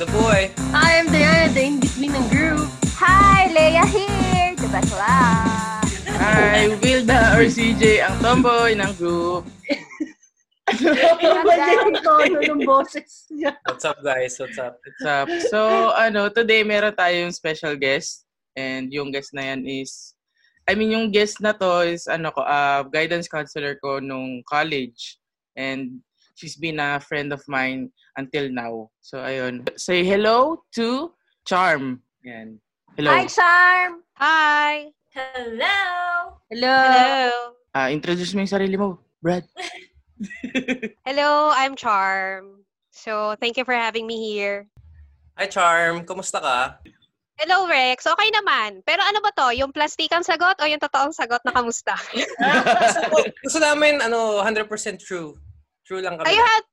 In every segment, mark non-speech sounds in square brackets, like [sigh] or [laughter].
the boy. Hi, I'm Diana, the in-between ng group. Hi, Leia here, the bakla. Hi, Wilda or CJ, ang tomboy ng group. What's up, guys? What's up? What's up? So, ano, today meron tayong special guest. And yung guest na yan is, I mean, yung guest na to is, ano ko, uh, guidance counselor ko nung college. And she's been a friend of mine until now. So, ayun. Say hello to Charm. Yan. Hello. Hi, Charm. Hi! Hello! Hello. Hello! Ah, introduce mo yung sarili mo, Brad. [laughs] Hello, I'm Charm. So, thank you for having me here. Hi, Charm. Kumusta ka? Hello, Rex. Okay naman. Pero ano ba to? Yung plastikang sagot o yung totoong sagot na kamusta? gusto, [laughs] gusto namin, ano, 100% true. True lang kami. Kayo had...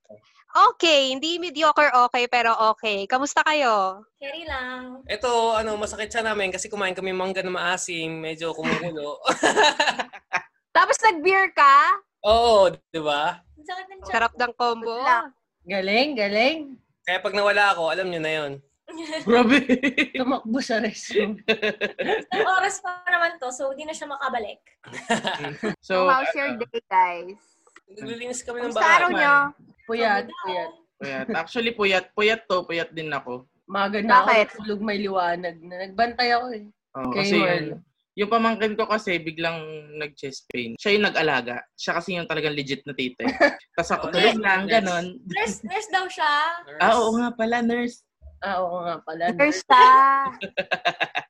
Okay, hindi mediocre okay, pero okay. Kamusta kayo? Carry lang. Ito, ano, masakit siya namin kasi kumain kami mangga na maasim. Medyo kumukulo. [laughs] Tapos nag-beer ka? Oo, di ba? Sarap ng combo. Galing, galing. Kaya pag nawala ako, alam nyo na yon. [laughs] Grabe. [laughs] Tumakbo sa restroom. Ang oras pa naman to, so hindi na siya makabalik. So, so, how's your day, guys? Naglilinis kami ng bahay. nyo? Puyat, puyat. puyat. Actually, puyat. Puyat to. Puyat din ako. Maga na ako natulog may liwanag na. Nagbantay ako eh. Oo, Kay kasi Merl. yung, yung pamangkin ko kasi biglang nag-chest pain. Siya yung nag-alaga. Siya kasi yung talagang legit na tita. eh. [laughs] Tapos ako Oh, tulog nurse, lang, nurse. ganon. Nurse, nurse daw siya. Nurse. Ah, oo nga pala, nurse. Ah, oo nga pala. First ka. [laughs]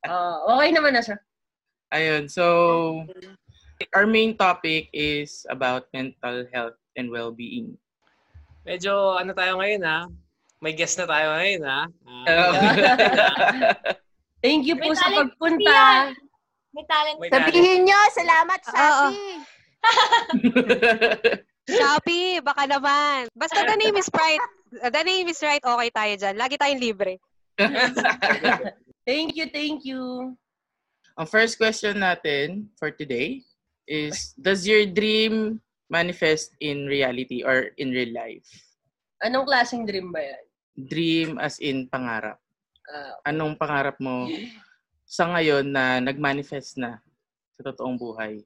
Ah, okay naman na siya. Ayun, so our main topic is about mental health and well-being. Medyo, ano tayo ngayon, ha? May guest na tayo ngayon, ha? Uh, [laughs] Thank you po May sa pagpunta. yan. May talent. May Sabihin nyo, salamat, Oo. Shopee. [laughs] Shopee, baka naman. Basta the name is right. The name is right, okay tayo dyan. Lagi tayong libre. [laughs] Thank you, thank you. Ang first question natin for today is, does your dream manifest in reality or in real life? Anong klaseng dream ba yan? Dream as in pangarap. Ah, Anong pangarap mo sa ngayon na nag-manifest na sa totoong buhay?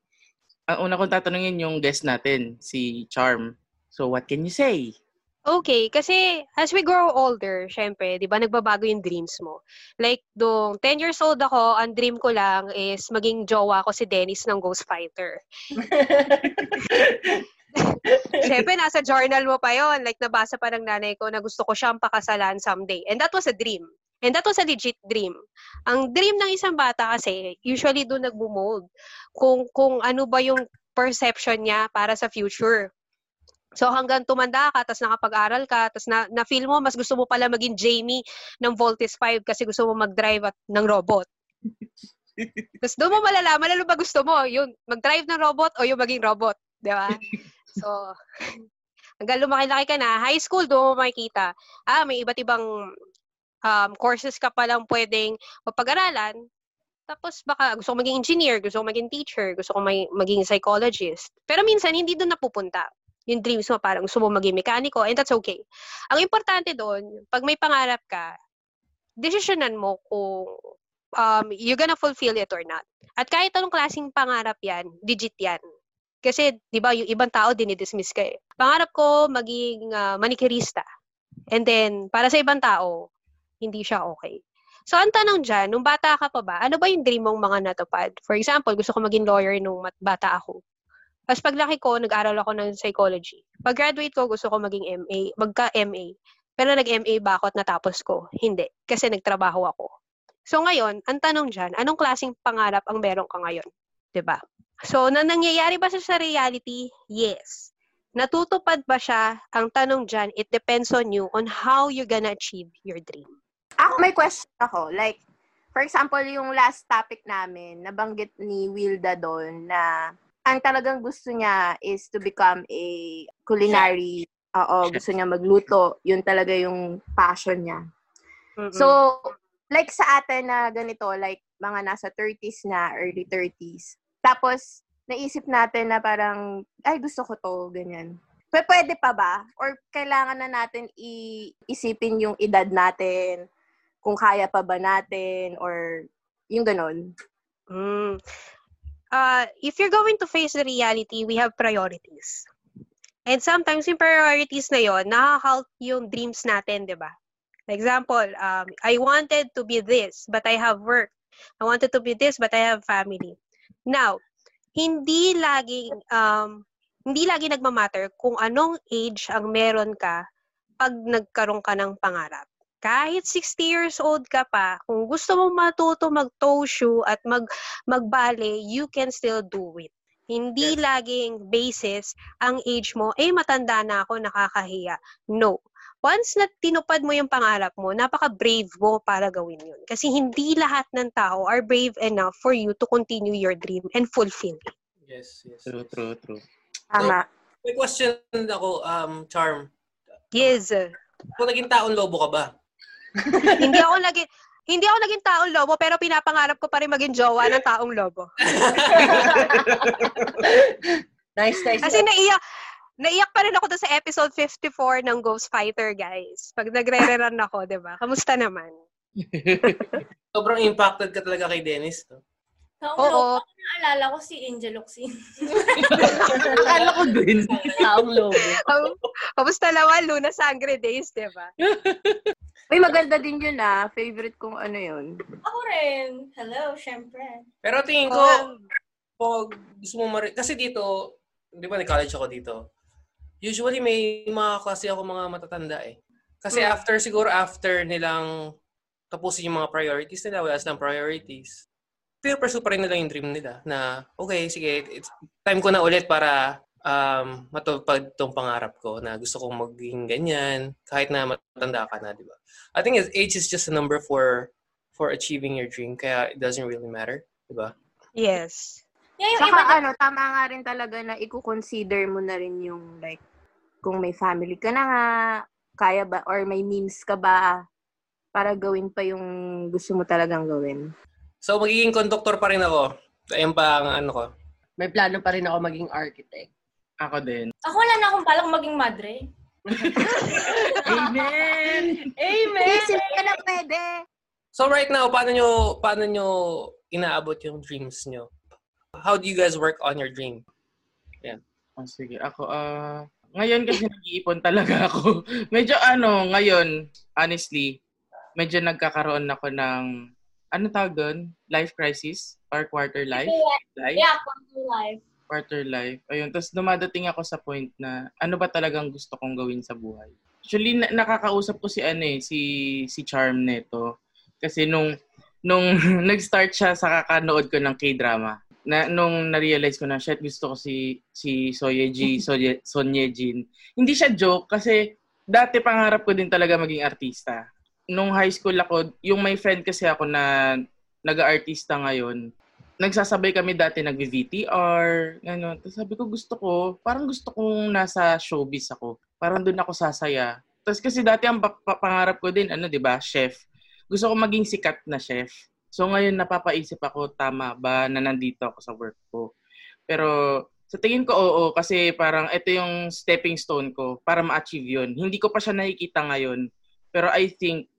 Ang una kong tatanungin yung guest natin, si Charm. So, what can you say? Okay, kasi as we grow older, syempre, di ba, nagbabago yung dreams mo. Like, dong 10 years old ako, ang dream ko lang is maging jowa ko si Dennis ng Ghost Fighter. [laughs] Syempre, nasa journal mo pa yon Like, nabasa pa ng nanay ko na gusto ko siyang pakasalan someday. And that was a dream. And that was a legit dream. Ang dream ng isang bata kasi, usually doon nagbumold. Kung, kung ano ba yung perception niya para sa future. So hanggang tumanda ka, tapos nakapag-aral ka, tapos na, na-feel mo, mas gusto mo pala maging Jamie ng Voltes 5 kasi gusto mo mag-drive at, ng robot. [laughs] tapos doon mo malalaman, ano ba gusto mo? Yung mag-drive ng robot o yung maging robot. Di ba? So, [laughs] hanggang lumaki-laki ka na, high school, doon mo makikita, ah, may iba't ibang um, courses ka palang pwedeng mapag-aralan. Tapos baka gusto ko maging engineer, gusto ko maging teacher, gusto ko may, maging psychologist. Pero minsan, hindi doon napupunta yung dreams mo, parang gusto mo maging mekaniko, and that's okay. Ang importante doon, pag may pangarap ka, desisyonan mo kung um, you're gonna fulfill it or not. At kahit anong klaseng pangarap yan, digit yan. Kasi, di ba, yung ibang tao, dinidismiss ka eh. Pangarap ko maging uh, manikirista. And then, para sa ibang tao, hindi siya okay. So, ang tanong dyan, nung bata ka pa ba, ano ba yung dream mong mga natupad? For example, gusto ko maging lawyer nung bata ako. Tapos paglaki ko, nag-aral ako ng psychology. Pag graduate ko, gusto ko maging MA, magka-MA. Pero nag-MA ba ako at natapos ko? Hindi. Kasi nagtrabaho ako. So ngayon, ang tanong dyan, anong klaseng pangarap ang meron ka ngayon? 'Di ba? So, na nangyayari ba siya sa reality? Yes. Natutupad ba siya? Ang tanong dyan, it depends on you on how you're gonna achieve your dream. Ako may question ako. Like, for example, yung last topic namin, nabanggit ni Wilda doon na ang talagang gusto niya is to become a culinary. Oo, gusto niya magluto. Yun talaga yung passion niya. Mm-mm. So, like sa atin na ganito, like mga nasa 30s na, early 30s. Tapos, naisip natin na parang, ay, gusto ko to, ganyan. P- pwede pa ba? Or kailangan na natin iisipin yung edad natin, kung kaya pa ba natin, or yung ganon? Mm. Uh, if you're going to face the reality, we have priorities. And sometimes yung priorities na yon, nakaka yung dreams natin, di ba? Example, um, I wanted to be this, but I have work. I wanted to be this, but I have family. Now, hindi laging, um, hindi lagi nagmamatter kung anong age ang meron ka pag nagkaroon ka ng pangarap. Kahit 60 years old ka pa, kung gusto mo matuto mag-toe shoe at mag magbale, you can still do it. Hindi yes. laging basis ang age mo, eh matanda na ako, nakakahiya. No. Once na tinupad mo yung pangarap mo, napaka-brave mo para gawin yun. Kasi hindi lahat ng tao are brave enough for you to continue your dream and fulfill it. Yes, yes. True, yes. true, true. Tama. So, may question ako, um, Charm. Yes. Kung naging taon lobo ka ba? Hindi ako naging hindi ako naging taong lobo, pero pinapangarap ko pa rin maging jowa ng taong lobo. [laughs] nice, nice. Kasi naiyak, naiyak pa rin ako doon sa episode 54 ng Ghost Fighter, guys. Pag nagre-rerun ako, di ba? Kamusta naman? [laughs] Sobrang impacted ka talaga kay Dennis, no? Taong Oo. lobo, naalala ko si Angel Oxin. [laughs] Akala ko din. Taong lobo. Kamusta naman, Luna Sangre Days, di ba? [laughs] Uy, maganda din yun ah. Favorite kong ano yun. Ako rin. Hello, syempre. Pero tingin ko, pag gusto mo mari- kasi dito, di ba, college ako dito. Usually may mga klase ako mga matatanda eh. Kasi Hmm. after, siguro after nilang tapusin yung mga priorities nila, wala silang priorities, pero pursue pa rin nila yung dream nila na, okay, sige, it's time ko na ulit para um, matupad tong pangarap ko na gusto kong maging ganyan kahit na matanda ka na, di ba? I think age is just a number for for achieving your dream kaya it doesn't really matter, di ba? Yes. Yeah, yung Saka iba, ano, tama nga rin talaga na i-consider mo na rin yung like, kung may family ka na nga, kaya ba, or may means ka ba para gawin pa yung gusto mo talagang gawin. So, magiging conductor pa rin ako. Ayun pa ang ano ko. May plano pa rin ako maging architect. Ako din. ako wala na akong balak maging madre. Amen! Amen! Isip ka na pwede. So, right now, paano nyo, paano nyo inaabot yung dreams nyo? How do you guys work on your dream? Oh, sige, ako, ah, ngayon kasi nag-iipon talaga [laughs] ako. medyo ano, ngayon, honestly, medyo nagkakaroon ako ng, ano tawag doon? Life crisis? Or quarter life? Life? Yeah, quarter life. Quarter life. Ayun, tapos dumadating ako sa point na, ano ba talagang gusto kong gawin sa buhay? Actually, na- nakakausap ko si ano eh, si, si Charm neto. Kasi nung, nung [laughs] nag-start siya sa kakanood ko ng K-drama, na nung na-realize ko na shit gusto ko si si Soyeji Soye, [laughs] Sonyejin. Hindi siya joke kasi dati pangarap ko din talaga maging artista. Nung high school ako, yung may friend kasi ako na nag-artista ngayon, nagsasabay kami dati nag-VTR, ano. Tapos sabi ko gusto ko, parang gusto kong nasa showbiz ako. Parang doon ako sasaya. Tapos kasi dati ang pa- pa- pangarap ko din, ano, 'di ba, chef. Gusto ko maging sikat na chef. So ngayon napapaisip ako, tama ba na nandito ako sa work ko? Pero sa tingin ko oo kasi parang ito yung stepping stone ko para ma-achieve yun. Hindi ko pa siya nakikita ngayon. Pero I think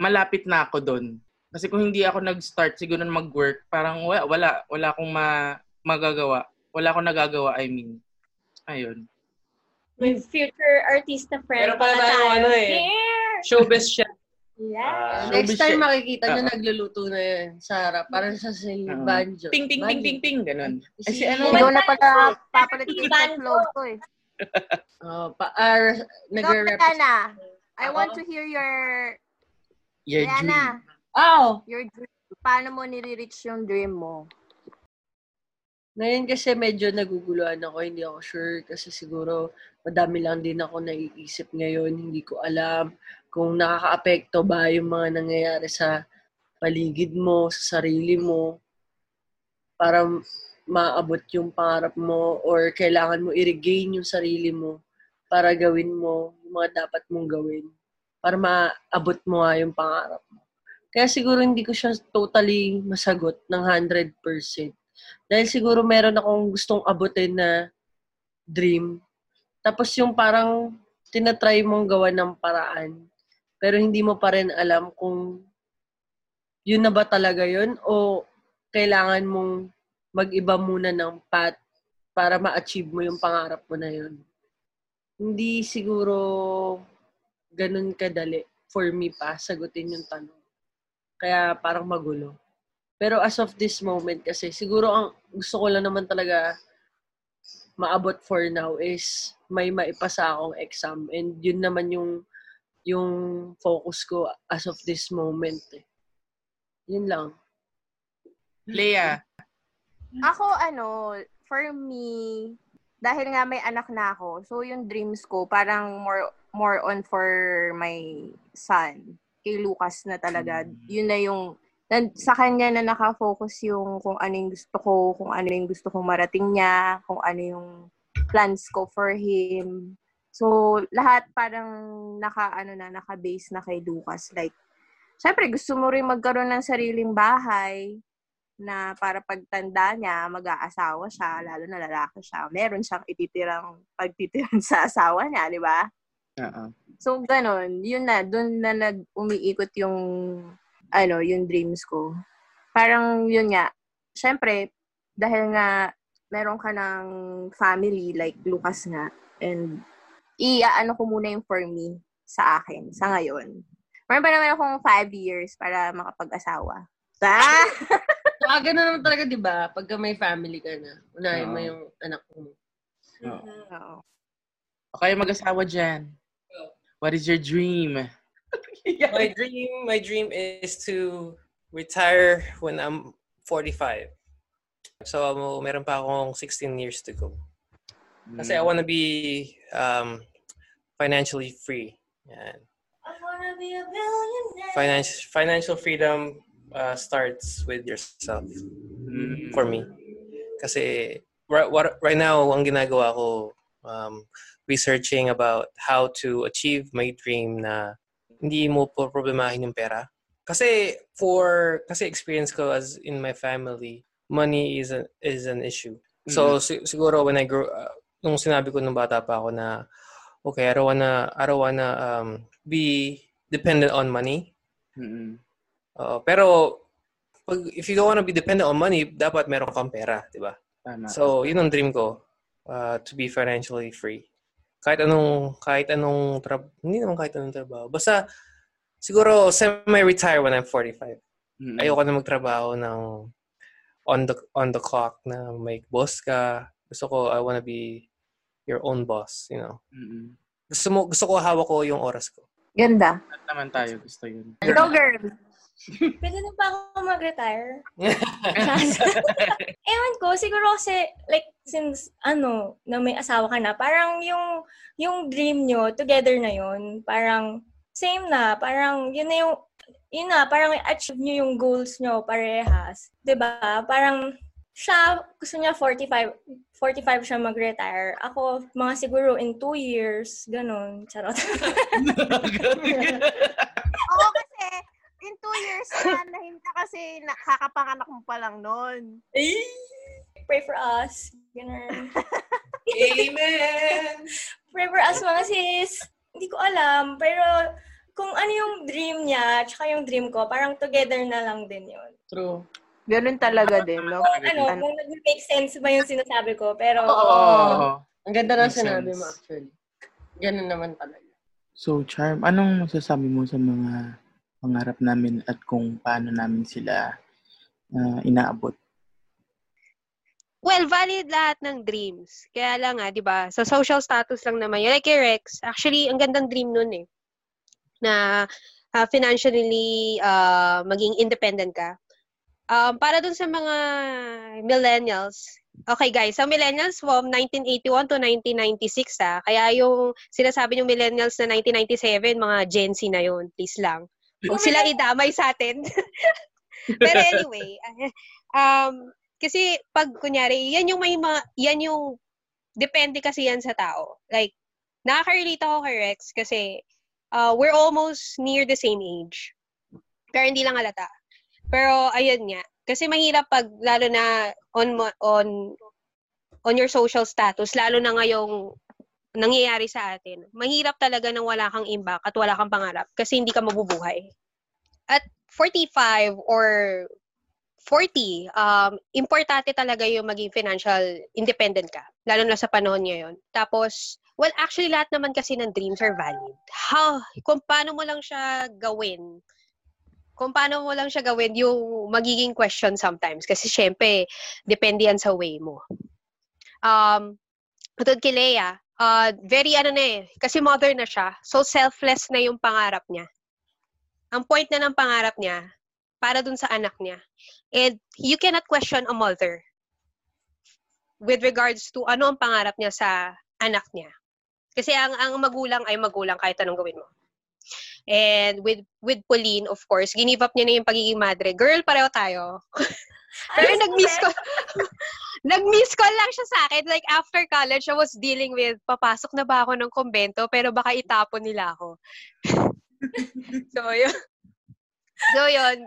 malapit na ako doon. Kasi kung hindi ako nag-start siguro na mag-work, parang wala, wala, wala akong ma- magagawa. Wala akong nagagawa, I mean. Ayun. May future artista friend. Pero pala na tayo, ano eh. Here! Showbiz siya. Yeah. Ah, Next time makikita nyo Oo. nagluluto na yun sa harap. Parang sa si Oo. Banjo. Ting, ting, ting, ting, ting. Ganun. Ay, si ano? Ikaw na pala papalit ko sa flow ko eh. Oh, pa, uh, Ikaw, nagre-represent. I Ako? want to hear your, June. Diana, Oh, your dream. Paano mo nire-reach yung dream mo? ngayon kasi medyo naguguluhan ako. Hindi ako sure kasi siguro madami lang din ako naiisip ngayon. Hindi ko alam kung nakaka-apekto ba yung mga nangyayari sa paligid mo, sa sarili mo para maabot yung pangarap mo or kailangan mo i-regain yung sarili mo para gawin mo yung mga dapat mong gawin para maabot mo nga yung pangarap mo. Kaya siguro hindi ko siya totally masagot ng 100%. Dahil siguro meron akong gustong abutin na dream Tapos yung parang tinatry mong gawa ng paraan, pero hindi mo pa rin alam kung yun na ba talaga yun o kailangan mong mag-iba muna ng path para ma-achieve mo yung pangarap mo na yun. Hindi siguro ganun kadali for me pa sagutin yung tanong. Kaya parang magulo. Pero as of this moment kasi siguro ang gusto ko lang naman talaga maabot for now is may maipasa akong exam and yun naman yung yung focus ko as of this moment. Eh. Yun lang. Leia. Ako, ano, for me, dahil nga may anak na ako, so yung dreams ko, parang more more on for my son. Kay Lucas na talaga. Yun na yung, na, sa kanya na nakafocus yung kung ano yung gusto ko, kung ano yung gusto kong marating niya, kung ano yung plans ko for him. So, lahat parang naka, ano na, naka-base na kay Lucas. Like, syempre, gusto mo rin magkaroon ng sariling bahay na para pagtanda niya, mag-aasawa siya, lalo na lalaki siya. Meron siyang ititirang pagtitiran [laughs] sa asawa niya, di ba? Oo. So, ganun. Yun na, dun na nag-umiikot yung, ano, yung dreams ko. Parang, yun nga, syempre, dahil nga, meron ka ng family, like Lucas nga, and i-ano ko muna yung for me sa akin, sa ngayon. Meron pa naman akong five years para makapag-asawa. Ah! [laughs] Ah, ganun naman talaga, di ba? Pagka may family ka na, unahin mo Oo. yung anak mo. Oo. Oo. O kayo mag-asawa dyan. What is your dream? [laughs] My dream, my dream is to retire when I'm 45. So, um, meron pa akong 16 years to go. Kasi I Mm. wanna be um, financially free. Yan. I wanna be a billionaire. Financial financial freedom uh, starts with yourself Mm. for me. Kasi right, right now, ang ginagawa ko, um, researching about how to achieve my dream na hindi mo po problemahin yung pera. Kasi for kasi experience ko as in my family, money is a, is an issue. So si- siguro when I grew uh, nung sinabi ko nung bata pa ako na okay, I don't wanna I don't wanna um, be dependent on money. Mm-mm. Oo, pero pag if you don't wanna be dependent on money, dapat meron kang pera, 'di ba? Tama. So, yun ang dream ko, uh, to be financially free. Kahit anong, kahit anong, tra- hindi naman kahit anong trabaho. Basta, siguro, semi-retire when I'm 45. Mm-mm. Ayoko na magtrabaho ng on the, on the clock na may boss ka. Gusto ko, I wanna be your own boss, you know. Mm-mm. Gusto mo, gusto ko hawak ko yung oras ko. Ganda. Lahat naman tayo gusto yun. Go, girl. [laughs] Pwede na ba ako mag-retire? [laughs] Ewan ko, siguro kasi, like, since, ano, na may asawa ka na, parang yung, yung dream nyo, together na yun, parang, same na, parang, yun na yung, yun na, parang achieve nyo yung goals nyo, parehas. ba Parang, siya, gusto niya 45, 45 siya mag-retire. Ako, mga siguro in two years, ganun, charot. [laughs] Two years na, nahinta kasi nakakapanganak mo pa lang noon. Pray for us. Ganun. Amen! Pray for us, mga sis. Hindi ko alam, pero kung ano yung dream niya, tsaka yung dream ko, parang together na lang din yun. True. Ganun talaga din, no? Kung ano, kung nag-make sense ba yung sinasabi ko, pero Oo. Ang ganda ng Makes sinabi sense. mo actually. Ganun naman talaga. So, Charm, anong masasabi mo sa mga pangarap namin at kung paano namin sila ah, inaabot? Well, valid lahat ng dreams. Kaya lang nga, di ba, sa social status lang naman yun. Like Rex, actually, ang gandang dream nun eh. Na ah, financially ah, maging independent ka. Um, para dun sa mga millennials, okay guys, sa millennials from 1981 to 1996 ah. Kaya yung sinasabi yung millennials na 1997, mga Gen Z na yun, please lang. Huwag sila idamay sa atin. [laughs] Pero anyway, [laughs] um, kasi pag kunyari, yan yung may mga, yan yung, depende kasi yan sa tao. Like, nakaka-relate ako kay Rex kasi uh, we're almost near the same age. Pero hindi lang halata. Pero ayun nga, kasi mahirap pag lalo na on on on your social status, lalo na ngayong nangyayari sa atin, mahirap talaga nang wala kang imbak at wala kang pangarap kasi hindi ka mabubuhay. At 45 or 40, um, importante talaga yung maging financial independent ka, lalo na sa panahon ngayon. Tapos, well, actually, lahat naman kasi ng dreams are valid. How, kung paano mo lang siya gawin, kung paano mo lang siya gawin, yung magiging question sometimes. Kasi, syempre, depende yan sa way mo. Um, Katulad kay Leia, uh, very ano na eh, kasi mother na siya, so selfless na yung pangarap niya. Ang point na ng pangarap niya, para dun sa anak niya. And you cannot question a mother with regards to ano ang pangarap niya sa anak niya. Kasi ang ang magulang ay magulang kahit anong gawin mo. And with with Pauline, of course, ginive up niya na yung pagiging madre. Girl, pareho tayo. [laughs] Pero nag-miss ko. [laughs] nag-miss ko lang siya sa akin. Like, after college, I was dealing with, papasok na ba ako ng kumbento, pero baka itapon nila ako. [laughs] so, yun. So, yun.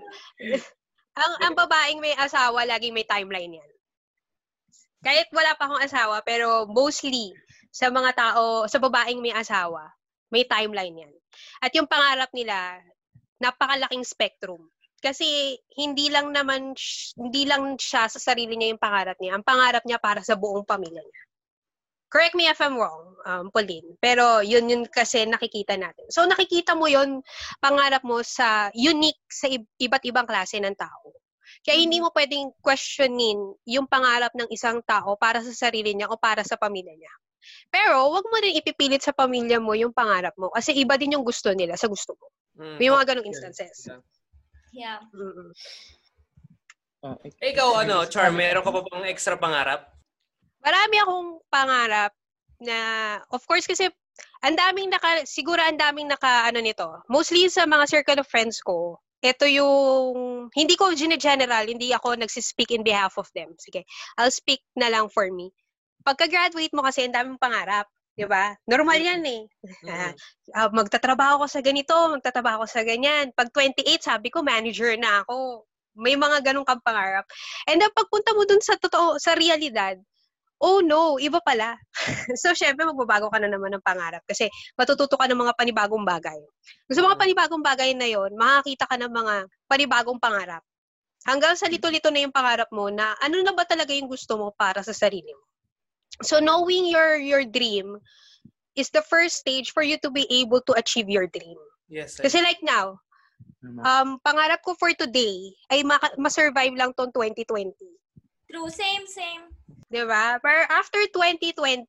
ang, ang babaeng may asawa, laging may timeline yan. Kahit wala pa akong asawa, pero mostly, sa mga tao, sa babaeng may asawa, may timeline yan. At yung pangarap nila, napakalaking spectrum. Kasi hindi lang naman hindi lang siya sa sarili niya yung pangarap niya. Ang pangarap niya para sa buong pamilya niya. Correct me if I'm wrong, um, Pauline. Pero yun yun kasi nakikita natin. So nakikita mo yun, pangarap mo sa unique sa iba't ibang klase ng tao. Kaya hindi mo pwedeng questionin yung pangarap ng isang tao para sa sarili niya o para sa pamilya niya. Pero wag mo rin ipipilit sa pamilya mo yung pangarap mo kasi iba din yung gusto nila sa gusto mo. Mm, May mga ganong instances. Yeah. Yeah. Mm-hmm. Uh, Ikaw, ano, Charm, meron ka pa bang extra pangarap? Marami akong pangarap na, of course, kasi ang daming naka, siguro ang daming naka, ano nito, mostly sa mga circle of friends ko, ito yung, hindi ko general, hindi ako nagsispeak in behalf of them. Sige, I'll speak na lang for me. Pagka-graduate mo kasi, ang daming pangarap. 'Di ba? Normal 'yan eh. Mm-hmm. uh, [laughs] magtatrabaho ako sa ganito, magtatrabaho ako sa ganyan. Pag 28, sabi ko manager na ako. May mga ganung kang pangarap. And then pagpunta mo dun sa totoo, sa realidad, oh no, iba pala. [laughs] so, syempre, magbabago ka na naman ng pangarap kasi matututo ka ng mga panibagong bagay. Sa mga panibagong bagay na yon, makakita ka ng mga panibagong pangarap. Hanggang sa lito-lito na yung pangarap mo na ano na ba talaga yung gusto mo para sa sarili mo. So knowing your your dream is the first stage for you to be able to achieve your dream. Yes. Kasi like now, um, pangarap ko for today ay ma-survive lang tong 2020. True, same, same. Diba? Pero after 2020,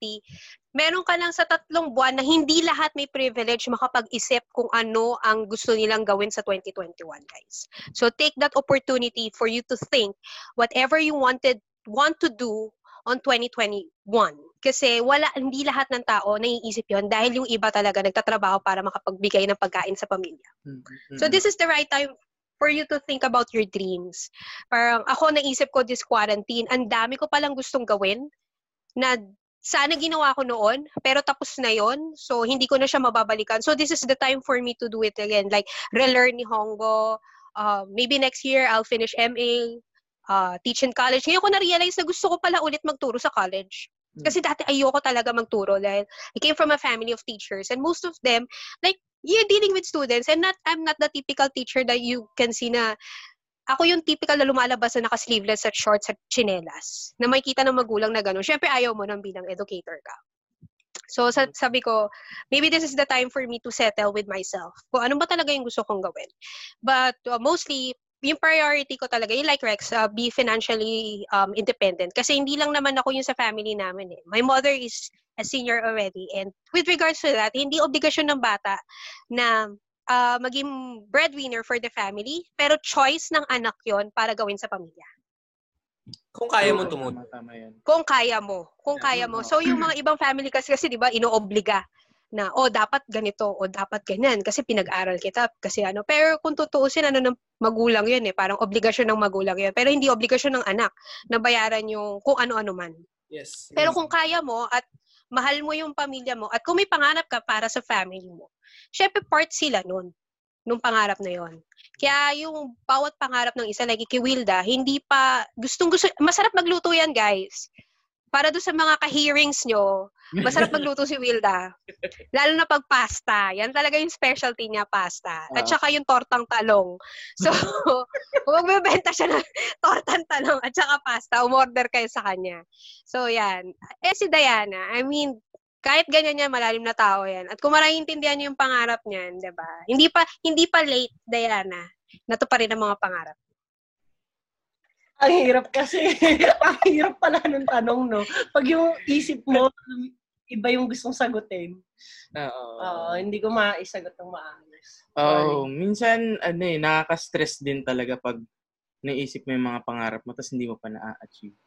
meron ka lang sa tatlong buwan na hindi lahat may privilege makapag-isip kung ano ang gusto nilang gawin sa 2021, guys. So take that opportunity for you to think whatever you wanted want to do on 2021. Kasi wala, hindi lahat ng tao naiisip yon dahil yung iba talaga nagtatrabaho para makapagbigay ng pagkain sa pamilya. Mm-hmm. So this is the right time for you to think about your dreams. Parang ako naisip ko this quarantine, ang dami ko palang gustong gawin na sana ginawa ko noon, pero tapos na yon So, hindi ko na siya mababalikan. So, this is the time for me to do it again. Like, relearn ni Hongo. Uh, maybe next year, I'll finish MA uh, teach in college. Ngayon ko na-realize na gusto ko pala ulit magturo sa college. Hmm. Kasi dati ayoko talaga magturo dahil I came from a family of teachers and most of them, like, you're dealing with students and not I'm not the typical teacher that you can see na ako yung typical na lumalabas na naka-sleeveless at shorts at chinelas. Na makikita ng magulang na gano'n. Siyempre, ayaw mo nang bilang educator ka. So, sa, sabi ko, maybe this is the time for me to settle with myself. Kung ano ba talaga yung gusto kong gawin. But uh, mostly, yung priority ko talaga, yung like Rex, uh, be financially um, independent. Kasi hindi lang naman ako yung sa family namin eh. My mother is a senior already. And with regards to that, hindi obligasyon ng bata na uh, maging breadwinner for the family, pero choice ng anak yon para gawin sa pamilya. Kung kaya mo tumulong. Kung kaya mo. Kung kaya mo. So, yung mga ibang family kasi, kasi di ba, inoobliga na, oh, dapat ganito, o dapat ganyan, kasi pinag-aral kita, kasi ano. Pero kung tutuusin, ano ng magulang yun eh, parang obligasyon ng magulang yun. Pero hindi obligasyon ng anak na bayaran yung kung ano-ano man. Yes. Pero kung kaya mo at mahal mo yung pamilya mo at kung may pangarap ka para sa family mo, syempre part sila nun, nung pangarap na yon. Kaya yung bawat pangarap ng isa, like kay Wilda, hindi pa, gustong gusto, masarap magluto yan guys. Para doon sa mga ka-hearings nyo, masarap [laughs] magluto si Wilda. Lalo na pag pasta. Yan talaga yung specialty niya, pasta. At Ah. saka yung tortang talong. So, [laughs] [laughs] kung magbebenta siya ng tortang talong at saka pasta, umorder kayo sa kanya. So, yan. Eh, si Diana, I mean, kahit ganyan yan, malalim na tao yan. At kung maraintindihan niyo yung pangarap niyan, di ba? Hindi pa, hindi pa late, Diana. Natuparin ang mga pangarap. Ang hirap kasi. [laughs] ang hirap pala ng tanong, no? Pag yung isip mo, iba yung gustong sagutin. Oo. Oo, hindi ko maisagot ng maayos. Oh, minsan ano eh nakaka-stress din talaga pag naisip mo yung mga pangarap mo tapos hindi mo pa na-achieve.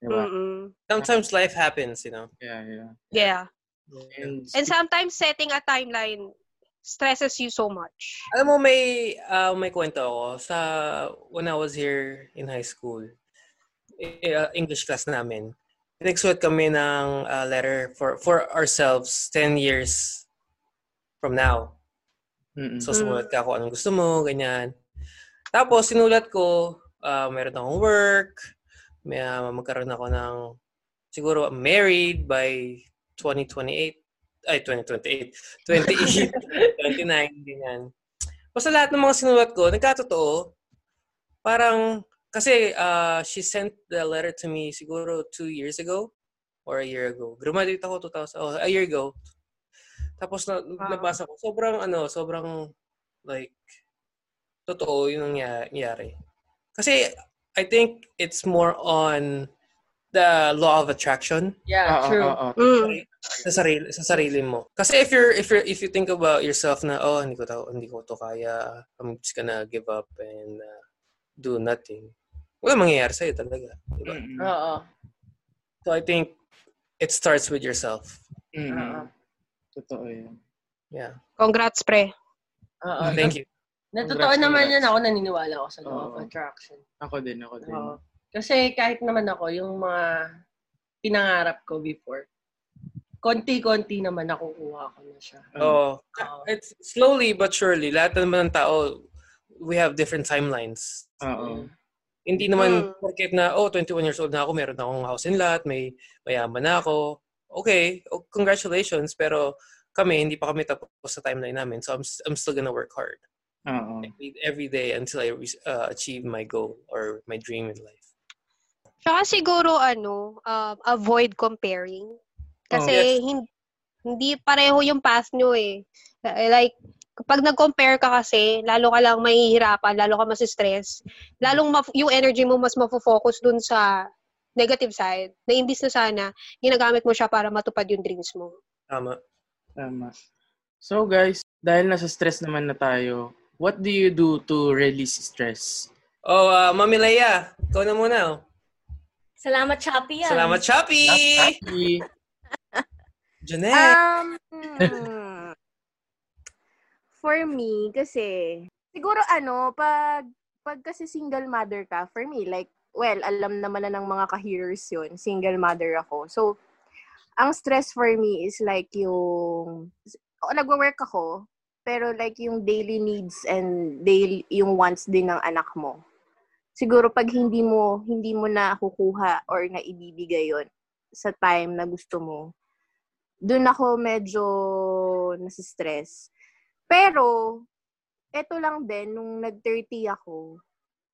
Diba? Mm-mm. Sometimes life happens, you know. Yeah, yeah. Yeah. And, And sometimes setting a timeline stresses you so much. Alam mo, may, ah, may kwento ako sa when I was here in high school. eh, ah, English class namin. Nagsuot kami ng ah, letter for for ourselves 10 years from now. mm-mm. So, sumulat ka kung anong gusto mo, ganyan. Tapos, sinulat ko, ah, meron akong work, may, ah, magkaroon ako ng, siguro, married by 2028, ay, 2028, 28, 29, ganyan. Basta lahat ng mga sinulat ko, nagkatotoo. Parang, kasi ah, she sent the letter to me siguro two years ago or a year ago. Graduate ako 2000, oh, a year ago. Tapos na, nabasa ko, sobrang ano, sobrang like, totoo yung nangyari. Kasi I think it's more on the law of attraction Yeah, Oo, true. oo, oo. Mm. sa sarili sa sarili mo. Kasi if you're if you if you think about yourself na oh hindi ko to, hindi ko to kaya, I'm just gonna give up and uh, do nothing. Wala mangyayari sa'yo talaga. Diba? Mm-mm. Oo. So I think it starts with yourself. Mm-mm. Oo. Totoo yan. Yeah. Congrats, pre. Oo. Thank you. Na totoo Congrats, naman yan ako, naniniwala ako sa law of attraction. Ako din, ako din. Oo. Kasi kahit naman ako, yung mga pinangarap ko before, konti-konti naman nakukuha ko na siya. Oh, Oo. it's slowly but surely lahat naman ng tao we have different timelines. Oo. Hindi naman Mm. porket na oh 21 years old na ako, meron na akong house and lot, may mayaman na ako. Okay, oh, congratulations pero kami hindi pa kami tapos sa timeline namin. So I'm I'm still gonna work hard Oo. every, every day until I uh, achieve my goal or my dream in life. Tsaka siguro, ano, um, avoid comparing. Kasi Oh, yes. hin- hindi pareho yung path nyo eh. Eh, Like, kapag nag-compare ka kasi, lalo ka lang mahihirapan, lalo ka masistress, lalong maf- yung energy mo mas mafo-focus dun sa negative side, na imbis na sana, ginagamit mo siya para matupad yung dreams mo. Tama. Tama. So guys, dahil nasa stress naman na tayo, what do you do to release stress? Oh, uh, Mami Leia, ikaw na muna. Oh. Salamat, Shopee. yan. Salamat, Shopee! Happy. Janet! Um, for me, kasi, siguro ano, pag, pag kasi single mother ka, for me, like, well, alam naman na ng mga ka-hearers yun, single mother ako. So, ang stress for me is like yung, o, nagwo-work ako, pero like yung daily needs and daily, yung wants din ng anak mo. Siguro pag hindi mo, hindi mo na kukuha or na ibibigay yon sa time na gusto mo, doon ako medyo nasistress. Pero, eto lang din, nung nag-30 ako,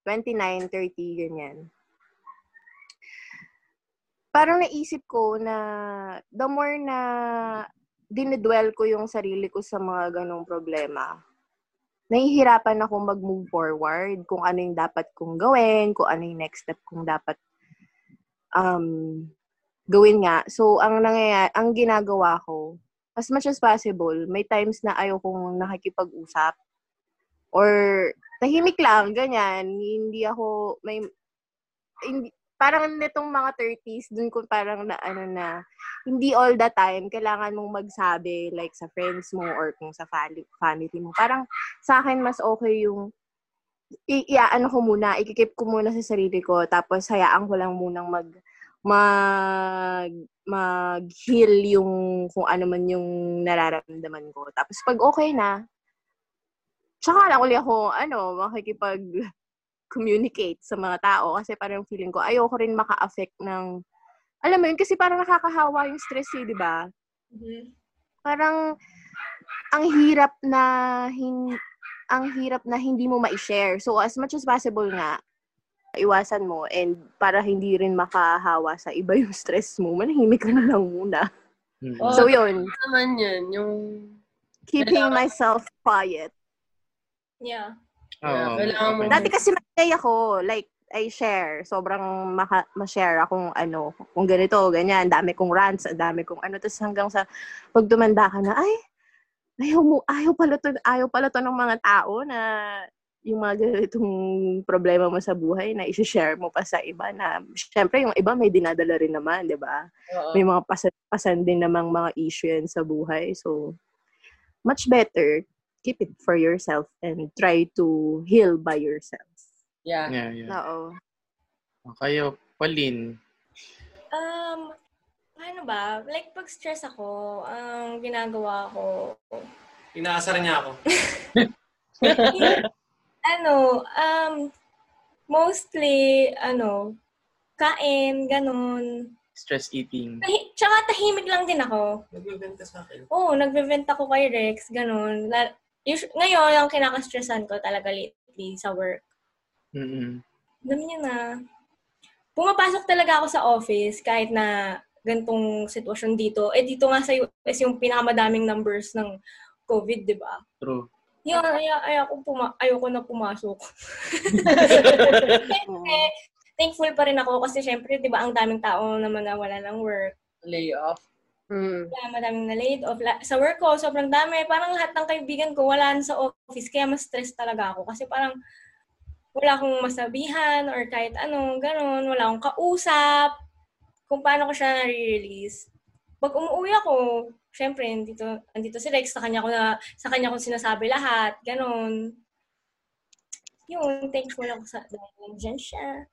29, 30, ganyan. Parang naisip ko na the more na dinidwell ko yung sarili ko sa mga ganong problema, nahihirapan ako mag-move forward kung ano yung dapat kong gawin, kung ano yung next step kong dapat um, gawin nga. So, ang nangyayari, ang ginagawa ko, as much as possible, may times na ayaw kong nakikipag-usap. Or, tahimik lang, ganyan. Hindi ako, may, hindi, parang nitong mga 30s, dun ko parang na, ano na, hindi all the time, kailangan mong magsabi, like sa friends mo or kung sa family, mo. Parang, sa akin, mas okay yung, i- iaano ko muna, ikikip ko muna sa sarili ko, tapos hayaan ko lang munang mag, mag mag-heal yung kung ano man yung nararamdaman ko. Tapos pag okay na, tsaka lang uli ako, ano, makikipag communicate sa mga tao kasi parang feeling ko ayoko rin maka-affect ng alam mo yun, kasi parang nakakahawa yung stress eh, di ba? Mhm. Parang, ang hirap na, hin, ang hirap na hindi mo ma-share. So, as much as possible nga, iwasan mo and para hindi rin makahawa sa iba yung [laughs] stress mo, manahimik ka na lang muna. Mm. Oh, So, yun. Naman yun, yung... Keeping myself quiet. Yeah. Oo. kailangan mo-. Dati kasi matay ako, like, I share. Sobrang maka- ma-share akong ano, kung ganito, ganyan. Dami kong rants, dami kong ano. Tapos hanggang sa pag tumanda ka na, ay, ayaw mo, ayaw pala to, ayaw pala to ng mga tao na yung mga ganitong problema mo sa buhay na isi-share mo pa sa iba na, syempre, yung iba may dinadala rin naman, di ba? Oo. May mga pasan, pasan din namang mga issue yan sa buhay. So, much better, keep it for yourself and try to heal by yourself. Yeah. Yeah, yeah. Oo. Kayo, Pauline. Um, paano ba? Like, pag stress ako, ang ginagawa ko, Inaasar niya ako. [laughs] ano, um, mostly, ano, kain, ganun. Stress eating. Tahi- tsaka tahimik lang din ako. Nagbibenta sa akin. Oo, nagbe-vent ako kay Rex, ganun. La- us- ngayon, ang kinakastressan ko talaga lately sa work. Mm-mm. Alam niyo na, pumapasok talaga ako sa office kahit na gantong sitwasyon dito. Eh, dito nga sa US yung pinakamadaming numbers ng COVID, di ba? True. Yun, ay, ay, ako puma- ayoko na pumasok. [laughs] Siyempre, thankful pa rin ako kasi syempre, di ba, ang daming tao naman na wala ng work. Lay off. Mm. Kaya madaming na laid off. La- Sa work ko, sobrang dami. Parang lahat ng kaibigan ko, wala sa office. Kaya mas stress talaga ako. Kasi parang wala akong masabihan or kahit ano, ganun. Wala akong kausap. Kung paano ko siya na-release. Pag umuwi ako, syempre, andito, andito si Rex, sa kanya ko na, sa kanya ko sinasabi lahat. Ganun. Yun, thankful ako sa dahil nandiyan siya.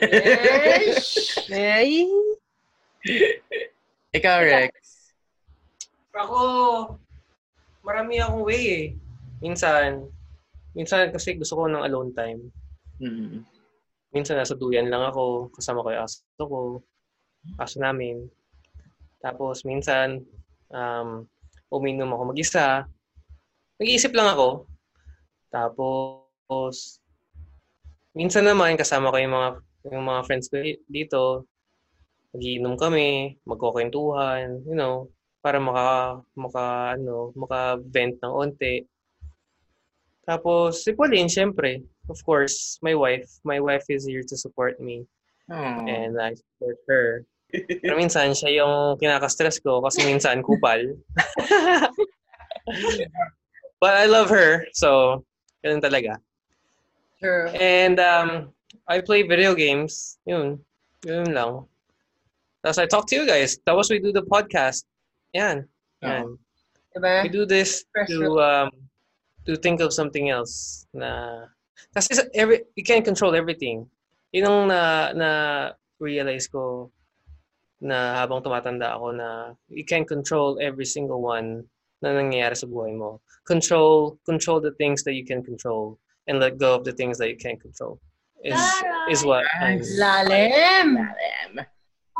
Yes. Ay. [laughs] Ikaw, Rex. Ako, marami akong way eh. Minsan, minsan kasi gusto ko ng alone time. Mm. Minsan nasa duyan lang ako, kasama ko yung aso ko, aso namin. Tapos minsan, um, uminom ako mag-isa. Nag-iisip lang ako. Tapos, minsan naman kasama ko yung mga, yung mga friends ko dito. Magiinom kami, magkukwentuhan, you know, para maka, maka, ano, maka-vent ng onte. Tapos, si Pauline, syempre, of course, my wife. My wife is here to support me Oh. and I support her. Pero minsan, siya yung kinaka-stress ko kasi minsan kupal. [laughs] But I love her, so, ganun talaga. Sure. And um, I play video games. Yun. Yun lang. Tapos I talk to you guys. Tapos we do the podcast. Yan. Yan. Diba? We do this to um, to think of something else na kasi every you can't control everything. Yun ang na na realize ko na habang tumatanda ako na you can't control every single one na nangyayari sa buhay mo. Control control the things that you can control and let go of the things that you can't control. Is is what I'm Lalim.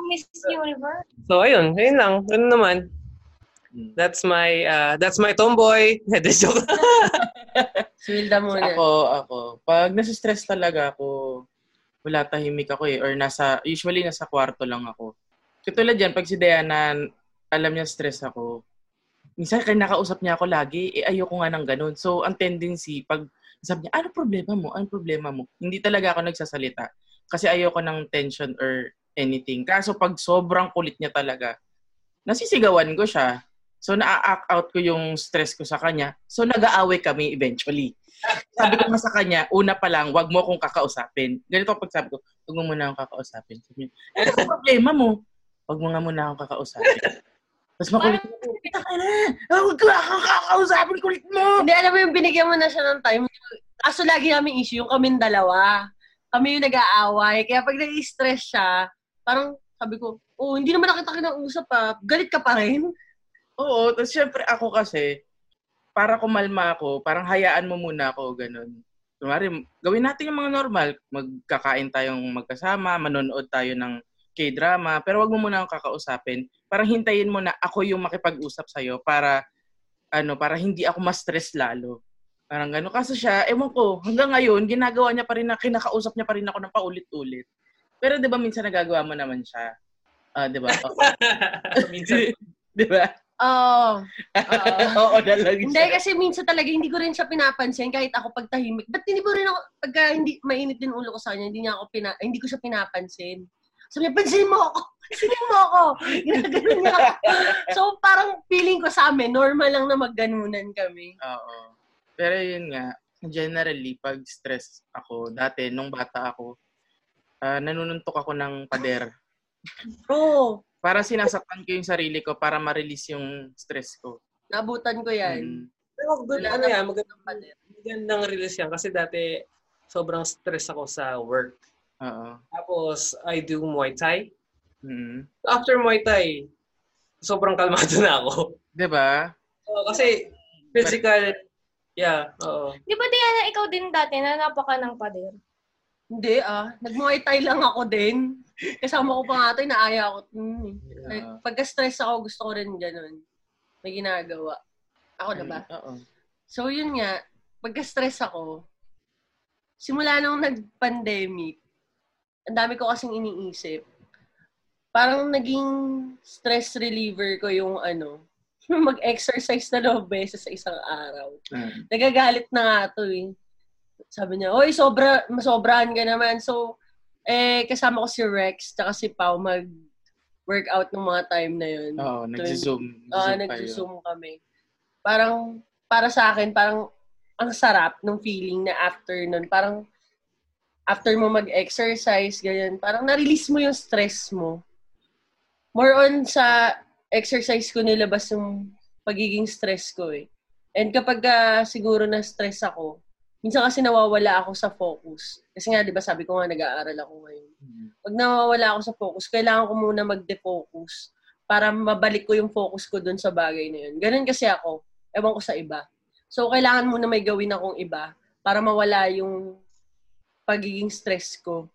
Miss Universe. So ayun, ayun lang. Ano naman. Mm. That's my uh, that's my tomboy. [laughs] Hindi joke. [laughs] Si Wilda muna. Ako, ako. Pag nasa-stress talaga ako, wala tahimik ako eh. Or nasa, usually nasa kwarto lang ako. Katulad yan, pag si Diana, alam niya stress ako, minsan kaya nakausap niya ako lagi, eh ayoko nga ng ganun. So, ang tendency, pag sabi niya, ano problema mo? Ano problema mo? Hindi talaga ako nagsasalita. Kasi ayoko ng tension or anything. Kaso pag sobrang kulit niya talaga, nasisigawan ko siya. So, na-act out ko yung stress ko sa kanya. So, nag-aaway kami eventually. Sabi ko sa kanya, una pa lang, wag mo akong kakausapin. Ganito pag sabi ko, wag mo muna akong kakausapin. Sabi niya, ano ang problema mo? Wag mo nga muna akong kakausapin. Tapos makulit mo, "Kita ka na! Wag ko akong kakausapin, kulit mo! Hindi, alam mo yung binigyan mo na siya ng time. Kaso lagi namin issue, yung kaming dalawa. Kami yung nag-aaway. Kaya pag nai-stress siya, parang sabi ko, oh, hindi naman nakita kinausap pa. Galit ka pa rin. Oo, tapos syempre ako kasi, para kumalma ako, parang hayaan mo muna ako, ganun. Kunwari, gawin natin yung mga normal. Magkakain tayong magkasama, manonood tayo ng K-drama, pero wag mo muna akong kakausapin. Parang hintayin mo na ako yung makipag-usap sa'yo para, ano, para hindi ako ma-stress lalo. Parang gano'n. Kaso siya, ewan ko, hanggang ngayon, ginagawa niya pa rin na, kinakausap niya pa rin ako ng paulit-ulit. Pero di ba minsan nagagawa mo naman siya? Ah, di ba? [laughs] Oo. Minsan, [laughs] di ba? Oo. [laughs] Oo, na lang Hindi, siya. kasi minsan talaga hindi ko rin siya pinapansin kahit ako pag tahimik. Ba't hindi mo rin ako, pagka hindi, mainit din ulo ko sa kanya, hindi niya ako pina, hindi ko siya pinapansin. Sabi niya, pansinin mo ako! Pansinin mo ako! Ginaganon niya ako. So, parang feeling ko sa amin, normal lang na magganunan kami. Oo. Pero yun nga, generally, pag stress ako, dati, nung bata ako, ah, nanununtok ako ng pader. Oo. Para sinasaktan ko yung sarili ko para ma-release yung stress ko. Nabutan ko yan. Mm. pero good, Wala ano na- yan, magandang, magandang release yan. Kasi dati, sobrang stress ako sa work. Oo. Tapos, I do Muay Thai. Mm. After Muay Thai, sobrang kalmado na ako. 'Di ba? Oo, kasi, physical, yeah, oo. Di ba, Diana, ikaw din dati na napaka ng pader? Hindi ah. Nag-muay thai lang ako din. Kasama ko pa nga ito, inaaya ako. Hmm. Oo. Pagka-stress ako, gusto ko rin ganun. May ginagawa. Ako na ba? Oo. So, yun nga, pagka-stress ako, simula nung nag-pandemic, ang dami ko kasing iniisip. Parang naging stress reliever ko yung ano, [laughs] mag-exercise na dalawang beses sa isang araw. Mm. Nagagalit na nga to eh. Sabi niya, oy, sobra, masobrahan ka naman. So, eh, kasama ko si Rex, tsaka si Pau mag-workout ng mga time na yun. Oo, nagsi-zoom. Ah, Zoom kayo. nag-zoom kami. Parang, para sa akin, parang, ang sarap ng feeling na after nun. Parang, after mo mag-exercise, ganyan, parang na-release mo yung stress mo. More on sa exercise ko nilabas yung pagiging stress ko eh. And kapag ah, siguro na stress ako, minsan kasi nawawala ako sa focus. Kasi nga, di ba sabi ko nga, nag-aaral ako ngayon Mm. pag nawawala ako sa focus, kailangan ko muna mag-defocus para mabalik ko yung focus ko dun sa bagay na yun. Ganun kasi ako. Ewan ko sa iba. So, kailangan muna may gawin akong iba para mawala yung pagiging stress ko.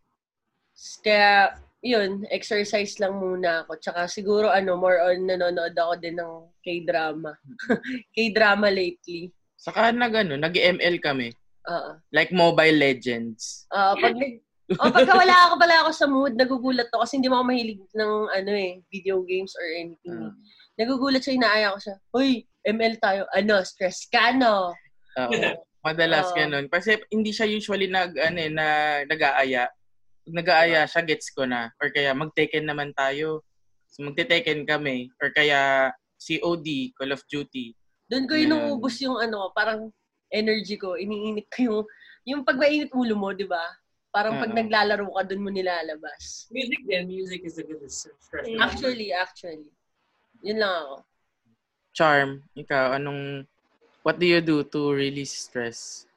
Kaya, yun, exercise lang muna ako. Tsaka siguro, ano, more on nanonood ako din ng K-drama. [laughs] K-drama lately. Saka nag, ano, nag-ML kami. Oo. Like Mobile Legends. Ah, pag nag o pagka wala ako pala ako sa mood, nagugulat to kasi hindi mo ako mahilig ng ano eh, video games or anything. Mm. Nagugulat siya, inaaya ko siya. Hoy, ML tayo. Ano, stress ka, no? Oo. Madalas Oo. ganun. Kasi hindi siya usually nag, ano, eh, na, nag-aaya. Pag nag-aaya siya, gets ko na. Or kaya, mag-Tekken naman tayo. So, magte-Tekken kami. Or kaya, COD, Call of Duty. Doon ko Yan. inuubos yung ano, parang energy ko. Iniinit ko yung, yung pag mainit ulo mo, di ba? Parang pag Oo. naglalaro ka, doon mo nilalabas. Music din, music is a good stress. Mm. Actually, actually. Yun lang ako. Charm, ikaw, anong, what do you do to release stress?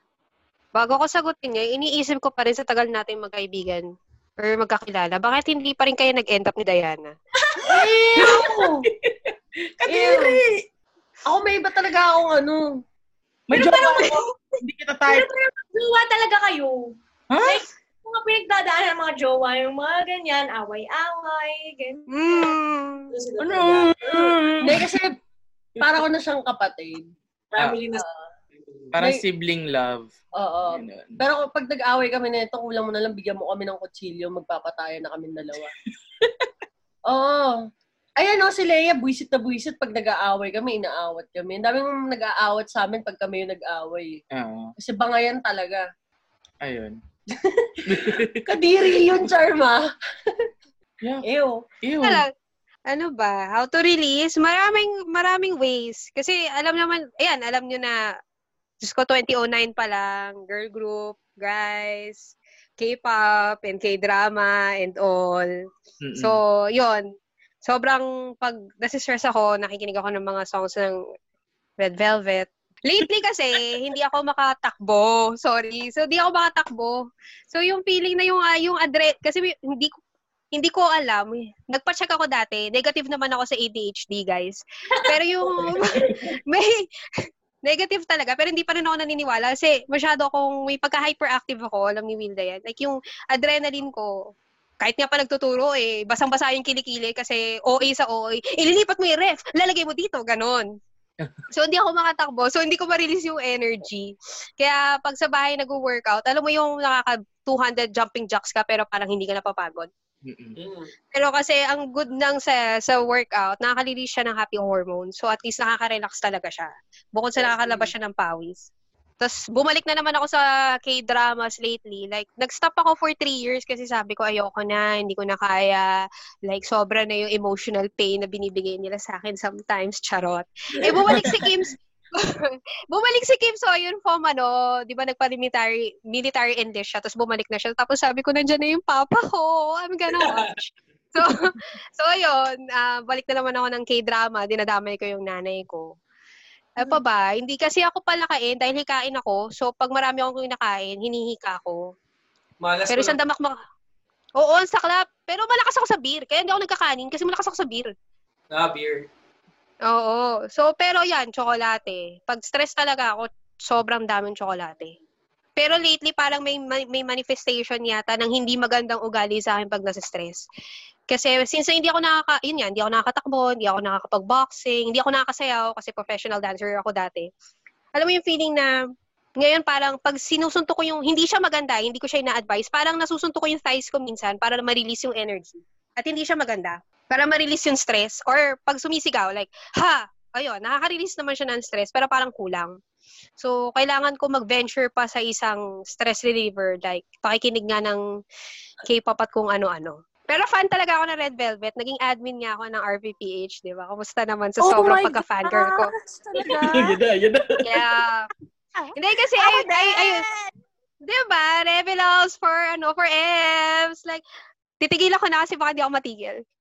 Bago ko sagutin niya, iniisip ko pa rin sa tagal natin magkaibigan or magkakilala, bakit hindi pa rin kayo nag-end up ni Diana? Ew! [laughs] Kadiri! Ako may iba talaga akong ano. May jowa ako. [laughs] Hindi kita type. Jowa talaga kayo. Ha? Like, mga pinagdadaan ng mga jowa, yung mga ganyan, away-away, ganyan. Hmm. Ano? Hindi kasi para ko na siyang kapatid. Family na. Parang May- sibling love. Oo. Ganun. Pero pag nag-away kami na ito, kulang mo na lang, bigyan mo kami ng kutsilyo, magpapatayan na kami dalawa. [laughs] Oo. Ayan o, si Leia, buisit na buisit pag nag-aaway kami, inaawat kami. Ang daming nag-aawat sa amin pag kami yung nag-aaway. Oo. Kasi bangayan talaga. Ayun. [laughs] Kadiri yun, Charma. [laughs] Yeah. Ew. Ew. Talag- ano ba? How to release? Maraming, maraming ways. Kasi alam naman, ayan, alam nyo na, Diyos ko, 2009 pa lang, girl group, guys, K-pop, and K-drama, and all. Mm-mm. So, yon Sobrang, pag nasistress ako, nakikinig ako ng mga songs ng Red Velvet. Lately kasi, [laughs] hindi ako makatakbo. Sorry. So, hindi ako makatakbo. So, yung feeling na yung, ah, yung address, kasi hindi ko, hindi ko alam. Nagpa-check ako dati. Negative naman ako sa ADHD, guys. Pero yung, [laughs] may, negative talaga. Pero hindi pa rin ako naniniwala. Kasi masyado akong, may pagka-hyperactive ako, alam ni Wilda yan. Like yung adrenaline ko, kahit nga pa nagtuturo eh, basang-basa yung kilikili kasi OA sa OA, ililipat mo yung ref, lalagay mo dito, ganon. [laughs] So, hindi ako makatakbo. So, hindi ko ma-release yung energy. Kaya, pag sa bahay nag-workout, alam mo yung nakaka 200 jumping jacks ka pero parang hindi ka napapagod. Mm-mm. Mm. Pero kasi ang good ng sa sa workout, nakaka-release siya ng happy hormone. So at least nakaka-relax talaga siya. Bukod sa nakakalabas siya ng pawis. Tapos bumalik na naman ako sa K-dramas lately. Like nag-stop ako for three years kasi sabi ko ayoko na, hindi ko na kaya. Like sobra na yung emotional pain na binibigay nila sa akin sometimes. Charot. Eh bumalik si Kim [laughs] [laughs] bumalik si Kim So yun Fom, ano, di ba nagpa-military military enlist siya, tapos bumalik na siya. Tapos sabi ko, nandiyan na yung papa ko. I'm gonna watch. So, [laughs] so yun, ah, balik na naman ako ng K-drama. Dinadamay ko yung nanay ko. Ano pa ba? Hindi kasi ako palakain dahil hikain ako. So, pag marami akong kinakain, hinihika ako. Malas Pero isang lang. damak mak... Oo, ang saklap. Pero malakas ako sa beer. Kaya hindi ako nagkakanin kasi malakas ako sa beer. Ah, beer. Oo. So, pero yan, tsokolate. Pag stress talaga ako, sobrang daming tsokolate. Pero lately, parang may, may manifestation yata ng hindi magandang ugali sa akin pag nasa stress. Kasi since hindi ako nakaka, yun yan, hindi ako nakakatakbo, hindi ako nakakapag-boxing, hindi ako nakakasayaw kasi professional dancer ako dati. Alam mo yung feeling na ngayon parang pag sinusunto ko yung, hindi siya maganda, hindi ko siya ina-advise, parang nasusunto ko yung thighs ko minsan para ma-release yung energy. At hindi siya maganda. Para ma-release yung stress. Or pag sumisigaw, like, ha! Ayun, nakaka-release naman siya ng stress, pero parang kulang. So, kailangan ko mag-venture pa sa isang stress reliever, like, pakikinig nga ng K-pop at kung ano-ano. Pero fan talaga ako ng Red Velvet. Naging admin niya ako ng RVPH, di ba? Kumusta naman sa Oh sobrang pagka-fangirl ko? [laughs] yun na, yun na. Kaya, hindi kasi, ay, ay, ay, di ba? Rebels for, ano, for Evs. Like, titigil ako na kasi baka di ako matigil. [laughs]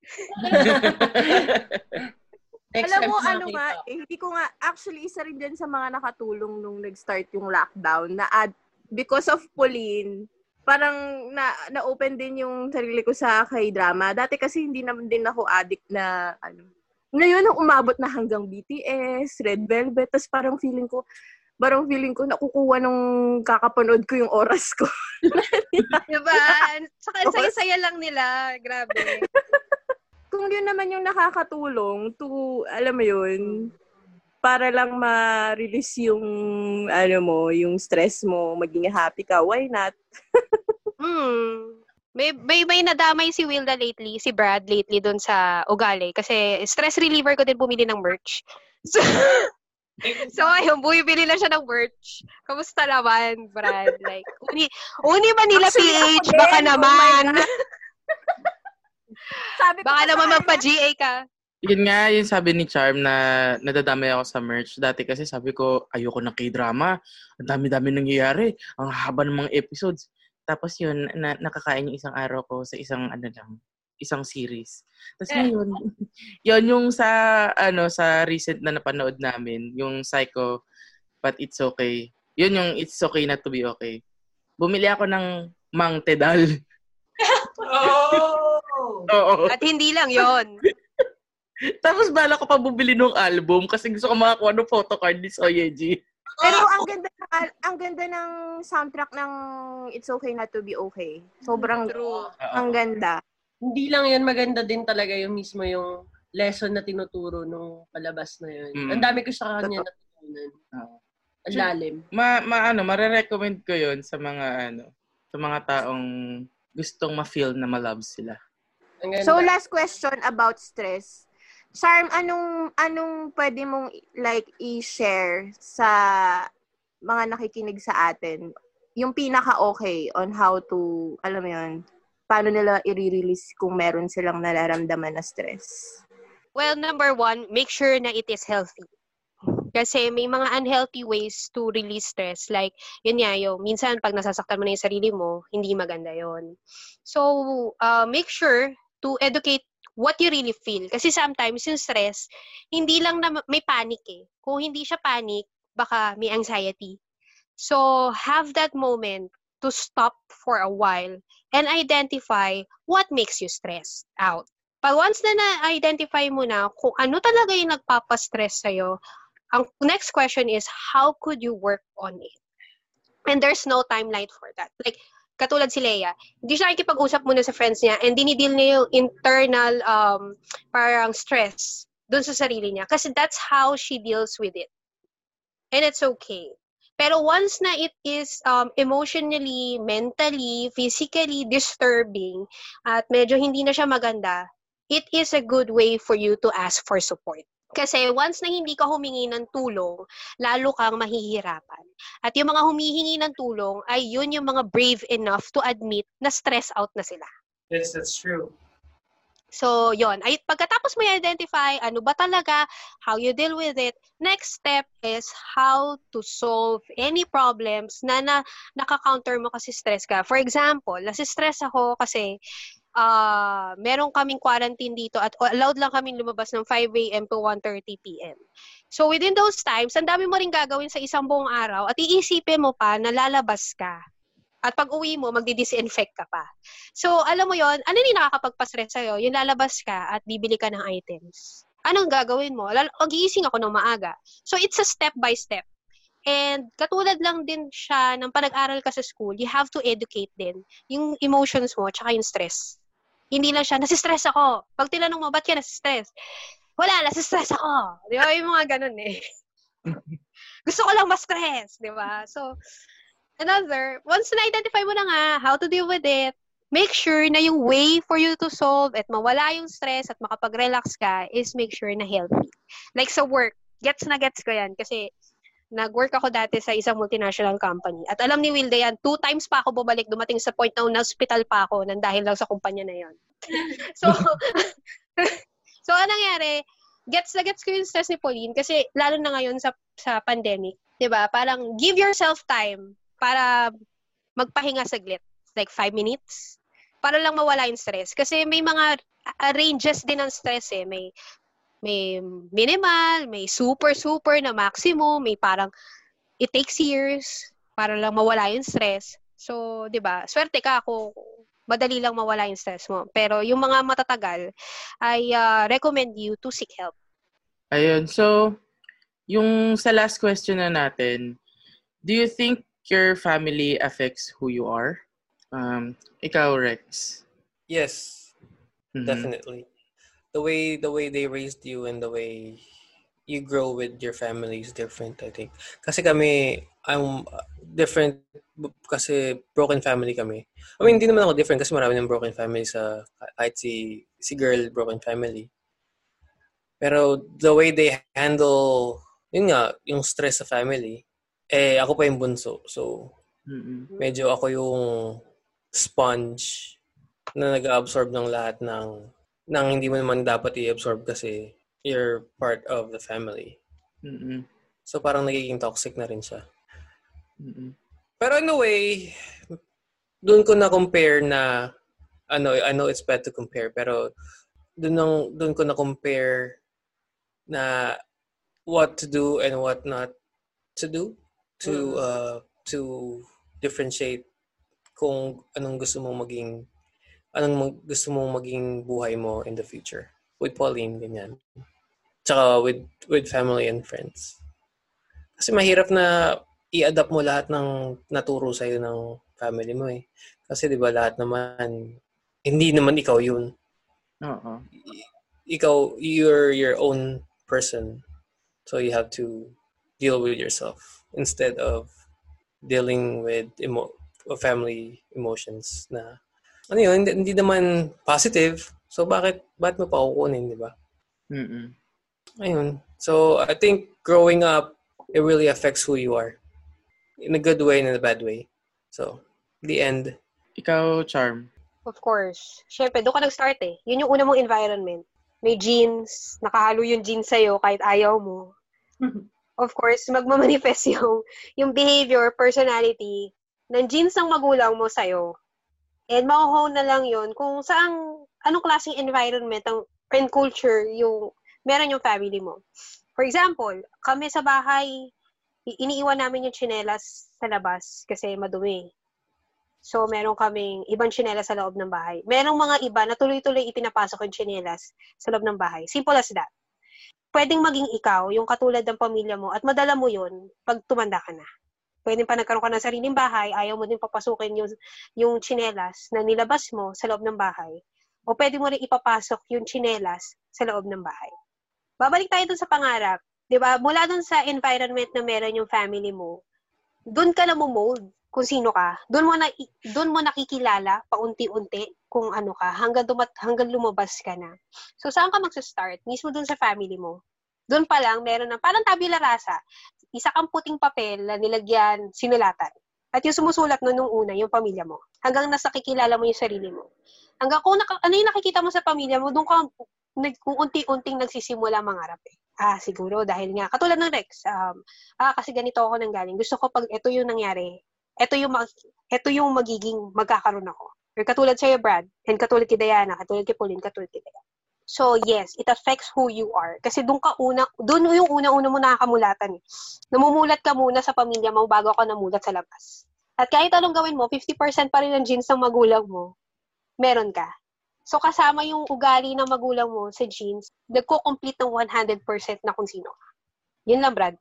Next Alam mo, ano nga, eh, hindi ko nga, actually, isa rin din sa mga nakatulong nung nag-start yung lockdown na ad, because of Pauline, parang na, na-open din yung sarili ko sa K-drama. Dati kasi hindi naman din ako addict na, ano, ngayon, nung umabot na hanggang BTS, Red Velvet, tas parang feeling ko, parang feeling ko nakukuha nung kakapanood ko yung oras ko. [laughs] Diba? Saka, saya-saya lang nila. Grabe. [laughs] kung yun naman yung nakakatulong to, alam mo yun, para lang ma-release yung, ano mo, yung stress mo, maging happy ka, why not? Hmm. May, may, may nadamay si Wilda lately, si Brad lately dun sa Ugali. Kasi stress reliever ko din bumili ng merch. [laughs] So, so ayun, bumibili na siya ng merch. Kamusta naman, Brad? Like, uni, uni Manila Actually, PH, baka Oh naman. God. [laughs] Sabi ko baka naman magpa-GA ka. Yun nga, yung sabi ni Charm na nadadamay ako sa merch. Dati kasi sabi ko, ayoko ng K-drama. Ang dami-dami nangyayari. Ang haba ng mga episodes. Tapos yun, na, nakakain yung isang araw ko sa isang ano lang, isang series. Tapos ngayon, [laughs] yun yung sa, ano, sa recent na napanood namin, yung Psycho, But It's Okay. Yun yung It's Okay Not to Be Okay. Bumili ako ng Mang Tedal. [laughs] Oh! [laughs] Oo. At hindi lang yon Tapos bala ko pa bumili ng album kasi gusto ko makakuha ng photocard ni Soyeji. Pero ang ganda ng ang ganda ng soundtrack ng It's Okay Not to Be Okay. Sobrang True. ang ganda. Hindi lang yan, maganda din talaga yung mismo yung lesson na tinuturo nung palabas na yun. Mm. Ang dami ko sa kanya natutunan. Ang lalim. Ma, ma ano, mare-recommend ko 'yon sa mga ano, sa mga taong gustong ma-feel na ma-love sila. So last question about stress. Charm, anong anong pwede mong like i-share sa mga nakikinig sa atin? Yung pinaka okay on how to, alam mo yun, paano nila i-release kung meron silang nararamdaman na stress? Well, number one, make sure na it is healthy. Kasi may mga unhealthy ways to release stress. Like, yun nga, yung minsan pag nasasaktan mo na yung sarili mo, hindi maganda yon So, uh, make sure to educate what you really feel. Kasi sometimes yung stress, hindi lang na may panic eh. Kung hindi siya panic, baka may anxiety. So, have that moment to stop for a while and identify what makes you stressed out. Pag once na na-identify mo na kung ano talaga yung nagpapastress sa'yo, ang next question is, how could you work on it? And there's no timeline for that. Like, katulad si Leia, hindi siya nakikipag-usap muna sa friends niya and dinidil niya yung internal um, parang stress dun sa sarili niya. Kasi that's how she deals with it. And it's okay. Pero once na it is um, emotionally, mentally, physically disturbing at medyo hindi na siya maganda, it is a good way for you to ask for support. Kasi once na hindi ka humingi ng tulong, lalo kang mahihirapan. At yung mga humihingi ng tulong ay yun yung mga brave enough to admit na stress out na sila. Yes, that's true. So, yon. Ay, pagkatapos mo i-identify ano ba talaga, how you deal with it, next step is how to solve any problems na, na naka-counter mo kasi stress ka. For example, nasi-stress ako kasi uh, meron kaming quarantine dito at allowed lang kaming lumabas ng 5 a.m. to 1.30 p.m. So within those times, ang dami mo rin gagawin sa isang buong araw at iisipin mo pa na lalabas ka. At pag uwi mo, magdi-disinfect ka pa. So, alam mo yon ano yung nakakapagpa-stress sa'yo? Yung lalabas ka at bibili ka ng items. Anong gagawin mo? Mag-iising ako ng maaga. So, it's a step by step. And katulad lang din siya ng panag-aral ka sa school, you have to educate din yung emotions mo tsaka yung stress. Hindi lang siya, nasistress ako. Pag tinanong mo, ba't ka nasistress? Wala, nasistress ako. Di ba? Yung mga ganun eh. [laughs] Gusto ko lang ma-stress, di ba? So, another, once na-identify mo na nga how to deal with it, make sure na yung way for you to solve at mawala yung stress at makapag-relax ka is make sure na healthy. Like sa work, gets na gets ko yan kasi nag-work ako dati sa isang multinational company. At alam ni Wilde yan, two times pa ako bumalik, dumating sa point na na-hospital pa ako nang dahil lang sa kumpanya na yon. so, [laughs] so anong nangyari, gets na gets ko yung stress ni Pauline kasi lalo na ngayon sa sa pandemic, 'di ba? Parang give yourself time para magpahinga saglit, like five minutes, para lang mawala yung stress. Kasi may mga ranges din ng stress eh. May may minimal, may super super na maximum, may parang it takes years para lang mawala yung stress. So, 'di ba? Swerte ka ako madali lang mawala yung stress mo. Pero yung mga matatagal, I uh, recommend you to seek help. Ayun. So, yung sa last question na natin, do you think your family affects who you are? Um, ikaw, Rex. Yes, mm-hmm. definitely the way the way they raised you and the way you grow with your family is different, I think. Kasi kami, I'm different kasi broken family kami. I mean, hindi naman ako different kasi marami ng broken family sa kahit si si girl broken family. Pero the way they handle yun nga, yung stress sa family, eh ako pa yung bunso. So mm-hmm. medyo ako yung sponge na nag-absorb ng lahat ng nang hindi mo naman dapat i-absorb kasi you're part of the family. Mm-mm. So parang nagiging toxic na rin siya. Mm-mm. Pero in a way, doon ko na compare na ano, I know it's bad to compare, pero doon nang doon ko na compare na what to do and what not to do to uh to differentiate kung anong gusto mong maging anong gusto mong maging buhay mo in the future. With Pauline, ganyan. Tsaka with, with family and friends. Kasi mahirap na i-adapt mo lahat ng naturo sa'yo ng family mo eh. Kasi di ba lahat naman, hindi naman ikaw yun. Oo. Ikaw, you're your own person. So you have to deal with yourself instead of dealing with emo- family emotions na ano yun, hindi, hindi naman positive. So, bakit, bakit mo pa kukunin, di ba? Mm-mm. Ayun. So, I think growing up, it really affects who you are. In a good way and in a bad way. So, the end. Ikaw, Charm. Of course. Siyempre, doon ka nag-start eh. Yun yung una mong environment. May genes, nakahalo yung genes sa'yo kahit ayaw mo. [laughs] of course, magmamanifest [laughs] yung, yung behavior, personality, ng genes ng magulang mo sa'yo. And makuhone na lang yon kung saan, anong klaseng environment ang, and culture yung meron yung family mo. For example, kami sa bahay, iniiwan namin yung chinelas sa labas kasi madumi. So, meron kaming ibang chinelas sa loob ng bahay. Merong mga iba na tuloy-tuloy ipinapasok yung chinelas sa loob ng bahay. Simple as that. Pwedeng maging ikaw, yung katulad ng pamilya mo, at madala mo yun pag tumanda ka na. Pwede pa nagkaroon ka ng sariling bahay, ayaw mo din papasukin yung, yung chinelas na nilabas mo sa loob ng bahay. O pwede mo rin ipapasok yung chinelas sa loob ng bahay. Babalik tayo dun sa pangarap. ba? Mula dun sa environment na meron yung family mo, dun ka na mo-mold kung sino ka. Doon mo na doon mo nakikilala paunti-unti kung ano ka hanggang dumat hanggang lumabas ka na. So saan ka magsa-start? Mismo doon sa family mo. Doon pa lang meron na parang tabula rasa. Isa kang puting papel na nilagyan sinulatan. At yung sumusulat no nung una, yung pamilya mo. Hanggang nasa kikilala mo yung sarili mo. Hanggang kung naka, ano yung nakikita mo sa pamilya mo, doon ka nag, unti-unting nagsisimula mangarap eh. Ah, siguro dahil nga, katulad ng Rex, um, ah, kasi ganito ako nang galing. Gusto ko pag ito yung nangyari, ito yung, mag, ito yung magiging magkakaroon ako. Or katulad sa'yo, Brad, and katulad kay Diana, katulad kay Pauline, katulad kay Diana. So, yes, it affects who you are. Kasi doon ka una, doon yung una-una mo nakakamulatan. Eh. Namumulat ka muna sa pamilya mo bago ka namulat sa labas. At kahit anong gawin mo, 50% pa rin ng genes ng magulang mo, meron ka. So, kasama yung ugali ng magulang mo sa genes, nagko-complete ng 100% na kung sino ka. Yun lang, Brad.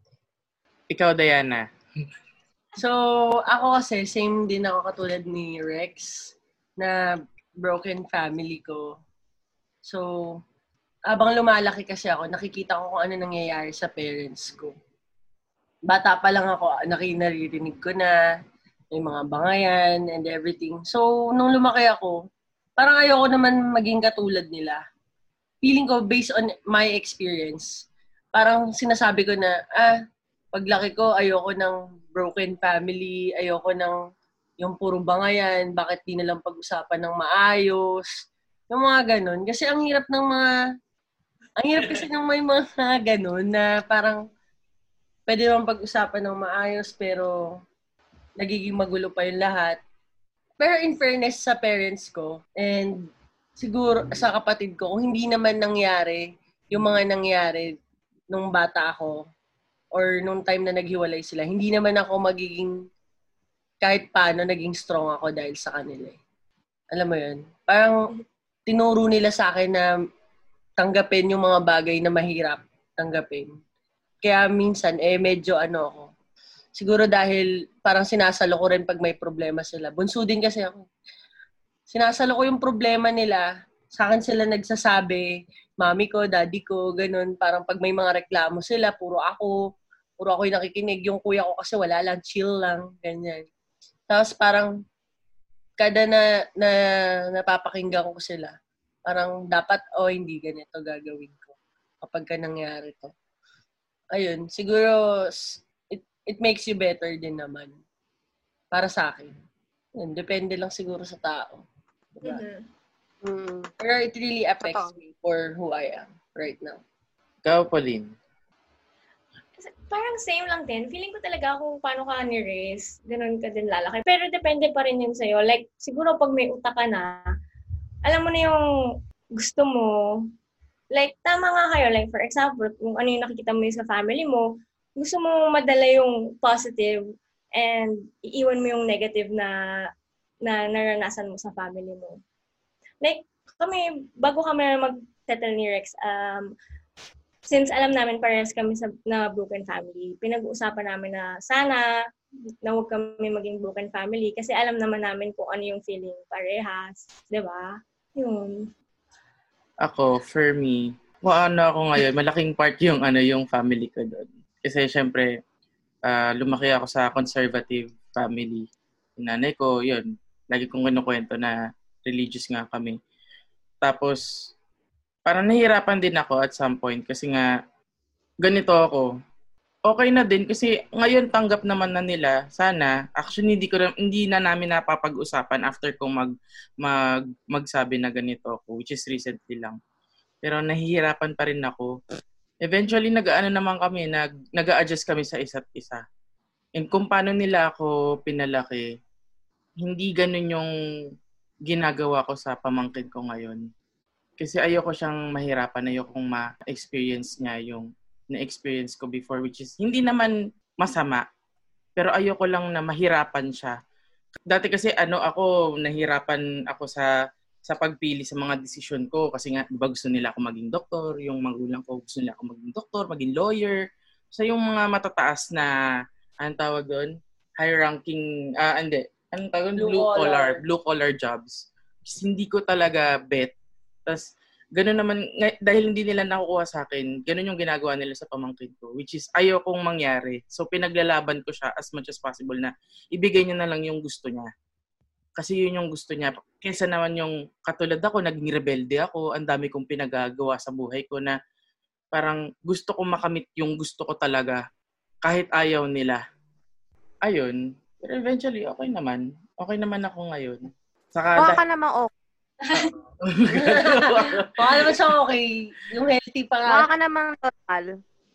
Ikaw, Diana. [laughs] So, ako kasi, same din ako katulad ni Rex, na broken family ko. So, abang lumalaki kasi ako, nakikita ko kung ano nangyayari sa parents ko. Bata pa lang ako, nakinaririnig ko na, may mga bangayan and everything. So, nung lumaki ako, parang ayoko naman maging katulad nila. Feeling ko, based on my experience, parang sinasabi ko na, ah, paglaki ko, ayoko ng broken family, ayoko ng yung puro bangayan, bakit di na lang pag-usapan ng maayos, yung mga ganun. Kasi ang hirap ng mga, ang hirap kasi ng may mga [laughs] ganun na parang pwede naman pag-usapan ng maayos pero nagiging magulo pa yung lahat. Pero in fairness sa parents ko, and siguro sa kapatid ko, kung hindi naman nangyari yung mga nangyari nung bata ako, or nung time na naghiwalay sila, hindi naman ako magiging kahit paano naging strong ako dahil sa kanila. Eh. Alam mo yun? Parang tinuro nila sa akin na tanggapin yung mga bagay na mahirap tanggapin. Kaya minsan, eh, medyo ano ako, Siguro dahil parang sinasalo ko rin pag may problema sila. Bunso din kasi ako. Sinasalo ko yung problema nila. Sa akin sila nagsasabi, mami ko, daddy ko, ganun. Parang pag may mga reklamo sila, puro ako. Puro ako yung nakikinig. Yung kuya ko kasi wala lang, chill lang, ganyan. Tapos parang kada na, na napapakinggan ko sila, parang dapat, oh, hindi ganito gagawin ko kapag ka nangyari to. Ayun, siguro it makes you better din naman. Para sa akin. Yun, depende lang siguro sa tao. Diba? Mm-hmm. Mm. Pero it really affects Totoo. me for who I am right now. Ikaw, Pauline. Parang same lang din. Feeling ko talaga kung paano ka ni-raise, ganun ka din lalaki. Pero depende pa rin yun sa'yo. Like, siguro pag may utak ka na, alam mo na yung gusto mo, like, tama nga kayo. Like, for example, kung ano yung nakikita mo yung sa family mo, gusto mo madala yung positive and iiwan mo yung negative na na naranasan mo sa family mo. Like, kami, bago kami mag-settle ni Rex, um, since alam namin parehas kami sa na broken family, pinag-uusapan namin na sana na huwag kami maging broken family kasi alam naman namin kung ano yung feeling parehas. Di ba? Yun. Ako, for me, kung ano ako ngayon, malaking part yung ano yung family ko doon. Kasi syempre, uh, lumaki ako sa conservative family. Nanay ko, yun, lagi kong kinukwento na religious nga kami. Tapos, parang nahihirapan din ako at some point kasi nga, ganito ako. Okay na din kasi ngayon tanggap naman na nila sana actually hindi ko hindi na namin napapag-usapan after kong mag, mag magsabi na ganito ako which is recently lang. Pero nahihirapan pa rin ako eventually nag-ano naman kami, nag nag-adjust kami sa isa't isa. And kung paano nila ako pinalaki, hindi ganun yung ginagawa ko sa pamangkin ko ngayon. Kasi ayoko siyang mahirapan, ayokong ma-experience niya yung na-experience ko before, which is hindi naman masama, pero ayoko lang na mahirapan siya. Dati kasi ano ako, nahirapan ako sa sa pagpili sa mga desisyon ko kasi nga, di ba gusto nila ako maging doktor, yung magulang ko gusto nila ako maging doktor, maging lawyer. So yung mga matataas na, anong tawag doon? high-ranking, ah, hindi, anong tawag? Blue Blue, collar. collar. Blue collar jobs. Kasi hindi ko talaga bet. Tapos, ganun naman, dahil hindi nila nakukuha sa akin, ganun yung ginagawa nila sa pamangkin ko, which is ayokong mangyari. So, pinaglalaban ko siya as much as possible na ibigay niya na lang yung gusto niya. Kasi yun yung gusto niya. Kesa naman yung katulad ako, naging rebelde ako, ang dami kong pinagagawa sa buhay ko na parang gusto ko makamit yung gusto ko talaga kahit ayaw nila. Ayun. Pero eventually, okay naman. Okay naman ako ngayon. Saka, Baka dah- ka naman okay. [laughs] Baka naman siya okay. Yung healthy pa nga. Baka ka naman normal.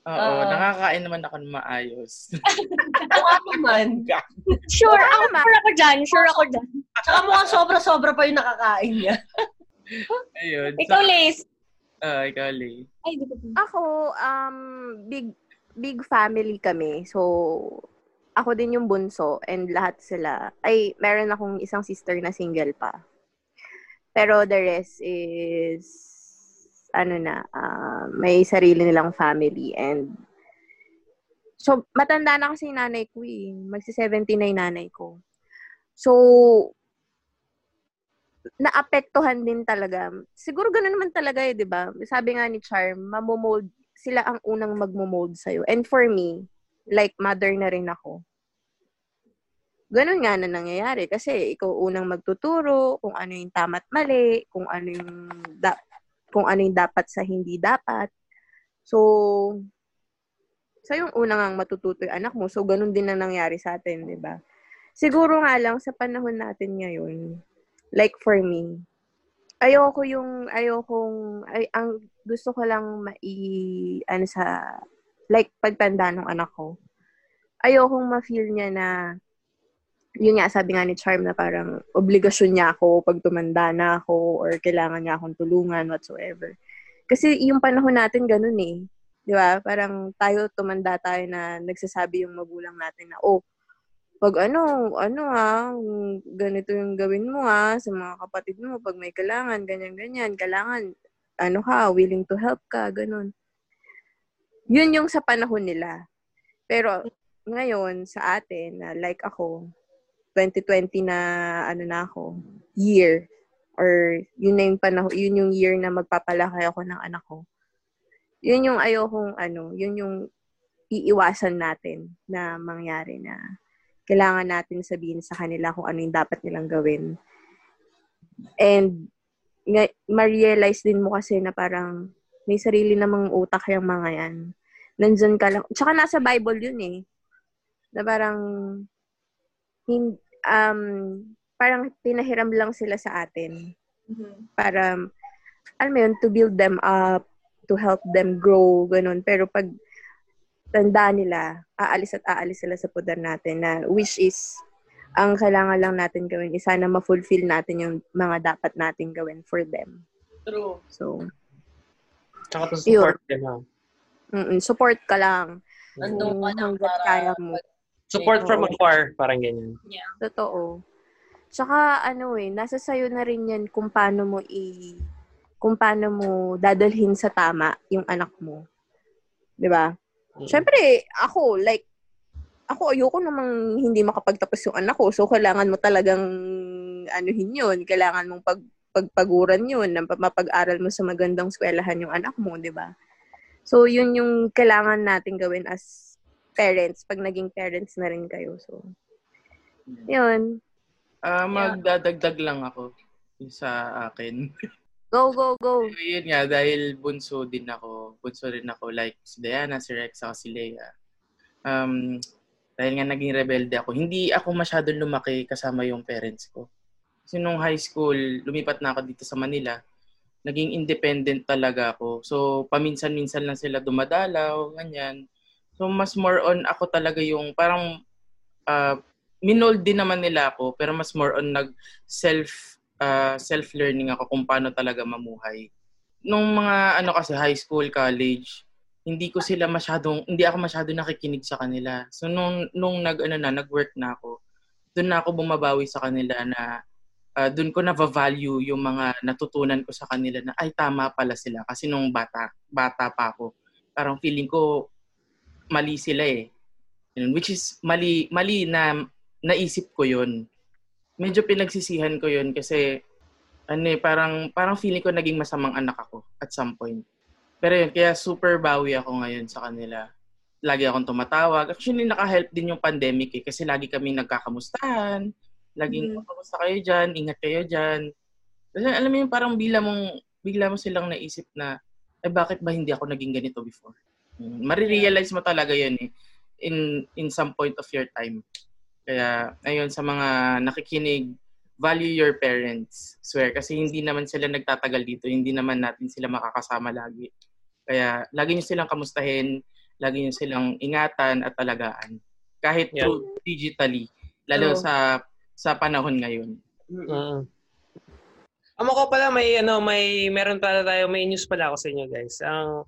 Oo, Oo. nakakain naman ako ng maayos. [laughs] Mukha naman. [laughs] Sure, ako, naman. sure ako dyan. Sure ako dyan. Tsaka mukhang sobra-sobra pa yung nakakain niya. Ayun. Ikaw, Lace. Ah, ikaw, Lay. Ay, di ko Ako, um, big, big family kami. So, ako din yung bunso and lahat sila. Ay, meron akong isang sister na single pa. Pero the rest is, ano na, ah, may sarili nilang family and So, matanda na kasi nanay ko eh. Magsi-70 na yung nanay ko. So, naapektuhan din talaga. Siguro ganun naman talaga eh, di ba? Sabi nga ni Charm, mamomold, sila ang unang magmomold sa'yo. And for me, like mother na rin ako, ganun nga na nangyayari. Kasi ikaw unang magtuturo kung ano yung tama't mali, kung ano yung, da- kung ano yung dapat sa hindi dapat. So, sa yung unang ang matututo yung anak mo. So, ganun din na nangyari sa atin, di ba? Siguro nga lang, sa panahon natin ngayon, like for me, ayoko yung, ayokong, ay, ang gusto ko lang mai, ano sa, like, pagtanda ng anak ko, ayokong ma-feel niya na, yun nga, sabi nga ni Charm na parang obligasyon niya ako pag tumanda na ako or kailangan niya akong tulungan whatsoever. Kasi yung panahon natin ganun eh. Di ba? Parang tayo, tumanda tayo na nagsasabi yung magulang natin na, oh, pag ano, ano ha, ganito yung gawin mo ha, sa mga kapatid mo, pag may kailangan, ganyan-ganyan, kailangan, ano ka, willing to help ka, ganun. Yun yung sa panahon nila. Pero, ngayon, sa atin, na like ako, 2020 na, ano na ako, year, or yun na yung panahon, yun yung year na magpapalaki ako ng anak ko. Yun yung ayokong, ano, yun yung iiwasan natin na mangyari na kailangan natin sabihin sa kanila kung ano yung dapat nilang gawin. And, nga, ma-realize din mo kasi na parang may sarili namang utak yung mga yan. Nandyan ka lang. Tsaka nasa Bible yun eh. Na parang, hin, um, parang pinahiram lang sila sa atin. Para, alam mo yun, to build them up, to help them grow, ganun. Pero pag tanda nila, aalis at aalis sila sa poder natin na which is ang kailangan lang natin gawin is sana ma-fulfill natin yung mga dapat natin gawin for them. True. So, Tsaka to support din, ha? mm support ka lang. Nandun ka lang hanggat para kaya mo. Support from afar, parang ganyan. Totoo. Tsaka, ano eh, nasa sayo na rin yan kung paano mo i kung paano mo dadalhin sa tama yung anak mo. 'Di ba? Mm. Siyempre, ako, like, ako, ayoko namang hindi makapagtapos yung anak ko. So, kailangan mo talagang, anuhin yun. Kailangan mong pag, pagpaguran yun, na mapag-aral mo sa magandang eskwelahan yung anak mo, di ba? So, yun yung kailangan natin gawin as parents, pag naging parents na rin kayo. So, yun. Ah, magdadagdag lang ako sa akin. Go, go, go. [laughs] So, yun nga, dahil bunso din ako, bunso rin ako, like si Diana, si Rex, ako si Leia. Um, dahil nga naging rebelde ako, hindi ako masyadong lumaki kasama yung parents ko. Kasi nung high school, lumipat na ako dito sa Manila, naging independent talaga ako. So, paminsan-minsan lang sila dumadalaw, ganyan. So, mas more on ako talaga yung parang uh, minold din naman nila ako, pero mas more on nag-self uh, self-learning ako kung paano talaga mamuhay. Nung mga ano kasi high school, college, hindi ko sila masyadong hindi ako masyadong nakikinig sa kanila. So nung nung nag ano na, nag-work na ako, doon na ako bumabawi sa kanila na uh, doon ko na value yung mga natutunan ko sa kanila na ay tama pala sila kasi nung bata bata pa ako. Parang feeling ko mali sila eh. Yun, which is mali mali na naisip ko yun. Medyo pinagsisihan ko yun kasi ano eh, parang, parang feeling ko naging masamang anak ako at some point. Pero yun, kaya super bawi ako ngayon sa kanila. Lagi akong tumatawag. Actually, naka-help din yung pandemic eh, kasi lagi kami nagkakamustahan. Laging, Mm. kamusta kayo dyan? Ingat kayo dyan. Kasi alam mo yung parang bigla mong, bigla mo silang naisip na, eh bakit ba hindi ako naging ganito before? Marirealize mo talaga yun eh, in, in some point of your time. Kaya, ayun, sa mga nakikinig, value your parents. Swear, kasi hindi naman sila nagtatagal dito. Hindi naman natin sila makakasama lagi. Kaya, lagi nyo silang kamustahin, lagi nyo silang ingatan at talagaan. Kahit Yeah. through digitally, lalo Oo. sa sa panahon ngayon. Mm. Amo ko pala may ano may meron pala tayo may news pala ako sa inyo guys. Ang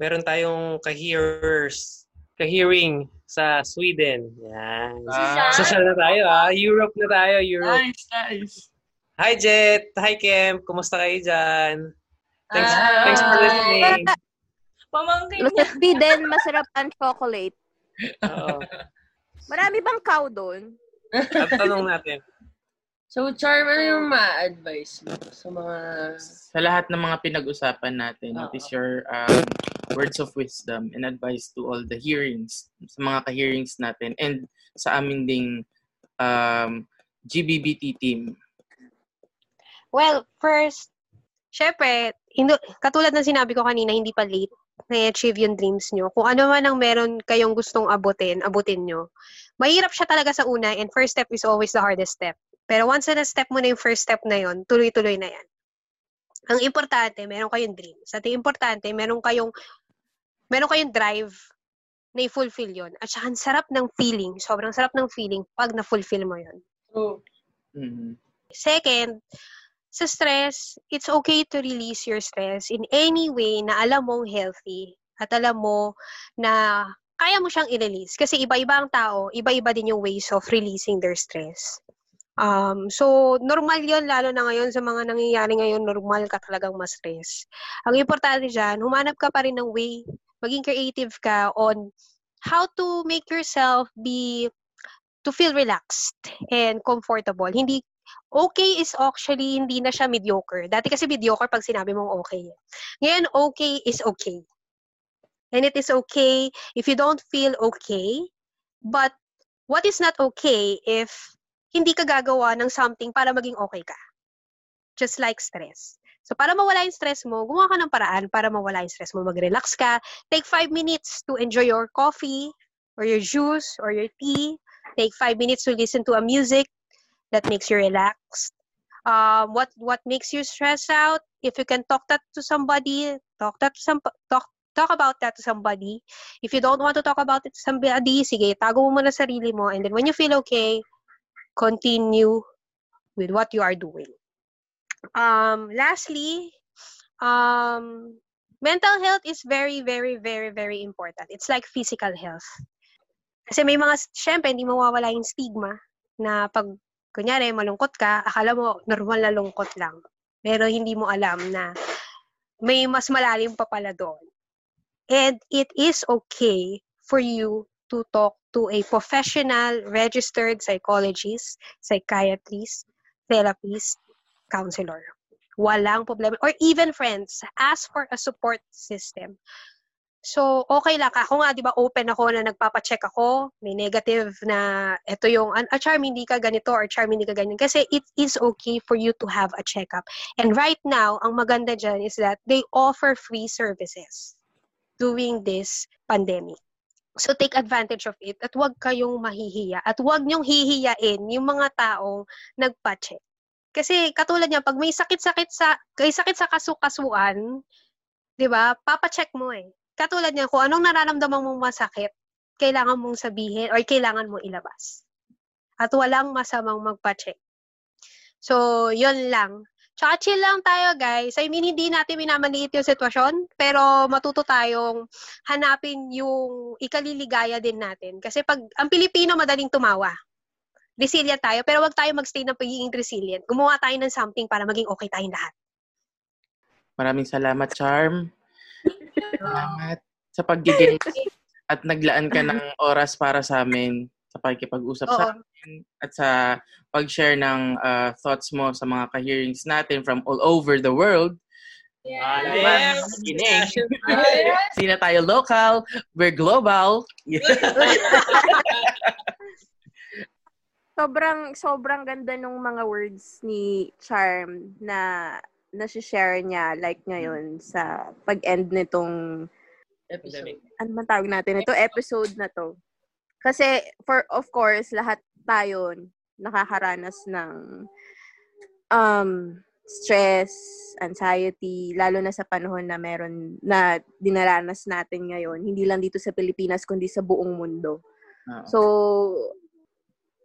meron tayong ka-hearers, ka-hearing sa Sweden. Yan. Ah. Social na tayo ah. Europe na tayo, Europe. Nice, nice. Hi Jet, hi Kem, kumusta kayo diyan? Thanks, Hi. thanks for listening. Pamangkin niya. Sweden, masarap ang chocolate. Oo. Marami bang cow doon? At tanong natin. So, Charm, ano yung ma-advise mo sa mga... Sa lahat ng mga pinag-usapan natin, what is your um, words of wisdom and advice to all the hearings, sa mga ka-hearings natin, and sa aming ding um, GBBT team? Well, first, syempre, hindi, katulad ng sinabi ko kanina, hindi pa late na-achieve yung dreams nyo. Kung ano man ang meron kayong gustong abutin, abutin nyo. Mahirap siya talaga sa una and first step is always the hardest step. Pero once na step mo na yung first step na yon, tuloy-tuloy na yan. Ang importante, meron kayong dreams. At yung importante, meron kayong meron kayong drive na i-fulfill yon. At saka ang sarap ng feeling, sobrang sarap ng feeling pag na-fulfill mo yon. True. Mhm. Second, sa stress, it's okay to release your stress in any way na alam mong healthy at alam mo na kaya mo siyang i-release. Kasi iba-iba ang tao, iba-iba din yung ways of releasing their stress. Um, so, normal yon lalo na ngayon sa mga nangyayari ngayon, normal ka talagang ma-stress. Ang importante dyan, humanap ka pa rin ng way, maging creative ka on how to make yourself be, to feel relaxed and comfortable. Hindi okay is actually hindi na siya mediocre. Dati kasi mediocre pag sinabi mong okay. Ngayon, okay is okay. And it is okay if you don't feel okay. But what is not okay if hindi ka gagawa ng something para maging okay ka? Just like stress. So, para mawala yung stress mo, gumawa ka ng paraan para mawala yung stress mo. Mag-relax ka. Take five minutes to enjoy your coffee or your juice or your tea. Take five minutes to listen to a music that makes you relaxed. Um, what what makes you stress out? If you can talk that to somebody, talk that to some talk talk about that to somebody. If you don't want to talk about it to somebody, sige, tago mo muna sarili mo and then when you feel okay, continue with what you are doing. Um, lastly, um, mental health is very, very, very, very important. It's like physical health. Kasi may mga, syempre, hindi mawawala yung stigma na pag, kunyari, malungkot ka, akala mo normal na lungkot lang. Pero hindi mo alam na may mas malalim pa pala doon. And it is okay for you to talk to a professional, registered psychologist, psychiatrist, therapist, counselor. Walang problema. Or even friends, ask for a support system. So, okay lang. Ako nga, di ba, open ako na nagpapacheck ako. May negative na, ito yung, ah, charm, hindi ka ganito, or charm, hindi ka ganyan. Kasi it is okay for you to have a checkup. And right now, ang maganda dyan is that they offer free services during this pandemic. So, take advantage of it at huwag kayong mahihiya. At huwag niyong hihiyain yung mga taong nagpa-check. Kasi katulad niya, pag may sakit-sakit sa, may sakit sa kasukasuan, di ba, papacheck mo eh. Katulad niya, kung anong nararamdaman mong masakit, kailangan mong sabihin or kailangan mo ilabas. At walang masamang magpa-check. So, yun lang. Tsaka chill lang tayo, guys. I mean, hindi natin minamaliit yung sitwasyon, pero matuto tayong hanapin yung ikaliligaya din natin. Kasi pag ang Pilipino madaling tumawa, resilient tayo, pero wag tayo magstay ng pagiging resilient. Gumawa tayo ng something para maging okay tayong lahat. Maraming salamat, Charm. Salamat sa pagiging at naglaan ka ng oras para sa amin sa pakikipag-usap sa Oo. at sa pag-share ng uh, thoughts mo sa mga ka-hearings natin from all over the world. Ah, Yes. Hindi na tayo local, we're global. [laughs] sobrang sobrang ganda nung mga words ni Charm na na-share niya like ngayon sa pag-end nitong Episode. ano man tawag natin ito episode na to. Kasi for of course lahat tayo nakakaranas ng um stress, anxiety, lalo na sa panahon na meron na dinaranas natin ngayon, hindi lang dito sa Pilipinas kundi sa buong mundo. Oo. So,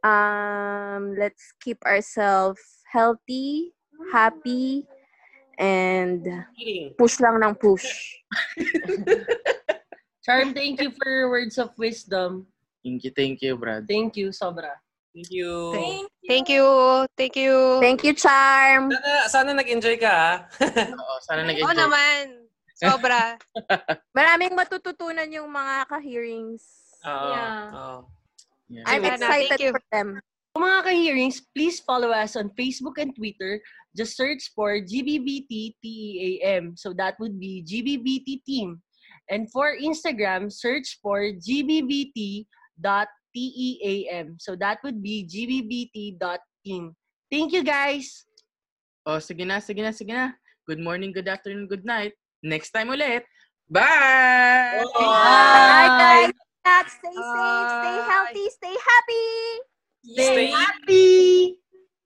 um, let's keep ourselves healthy, happy, and push lang ng push. [laughs] Charm, thank you for your words of wisdom. Thank you, thank you, Brad. Thank you, sobra. Thank you. Thank Thank you. Thank you. Thank you, Charm! Sana, sana nag-enjoy ka, ha? [laughs] Oo, sana Oo nag-enjoy. naman. Sobra. [laughs] Maraming matututunan yung mga ka-hearings. Oo. Yeah. oo. Yeah. I'm Thank excited you. for them. Kung mga ka-hearings, please follow us on Facebook and Twitter. Just search for GBBT TEAM. So that would be GBBT Team. And for Instagram, search for GBBT.TEAM. So that would be GBBT.team. Thank you, guys! Oh, sige na, sige na, sige na. Good morning, good afternoon, good night. Next time ulit. Bye! Bye, guys! Stay safe, stay healthy, stay happy! Stay Stay happy!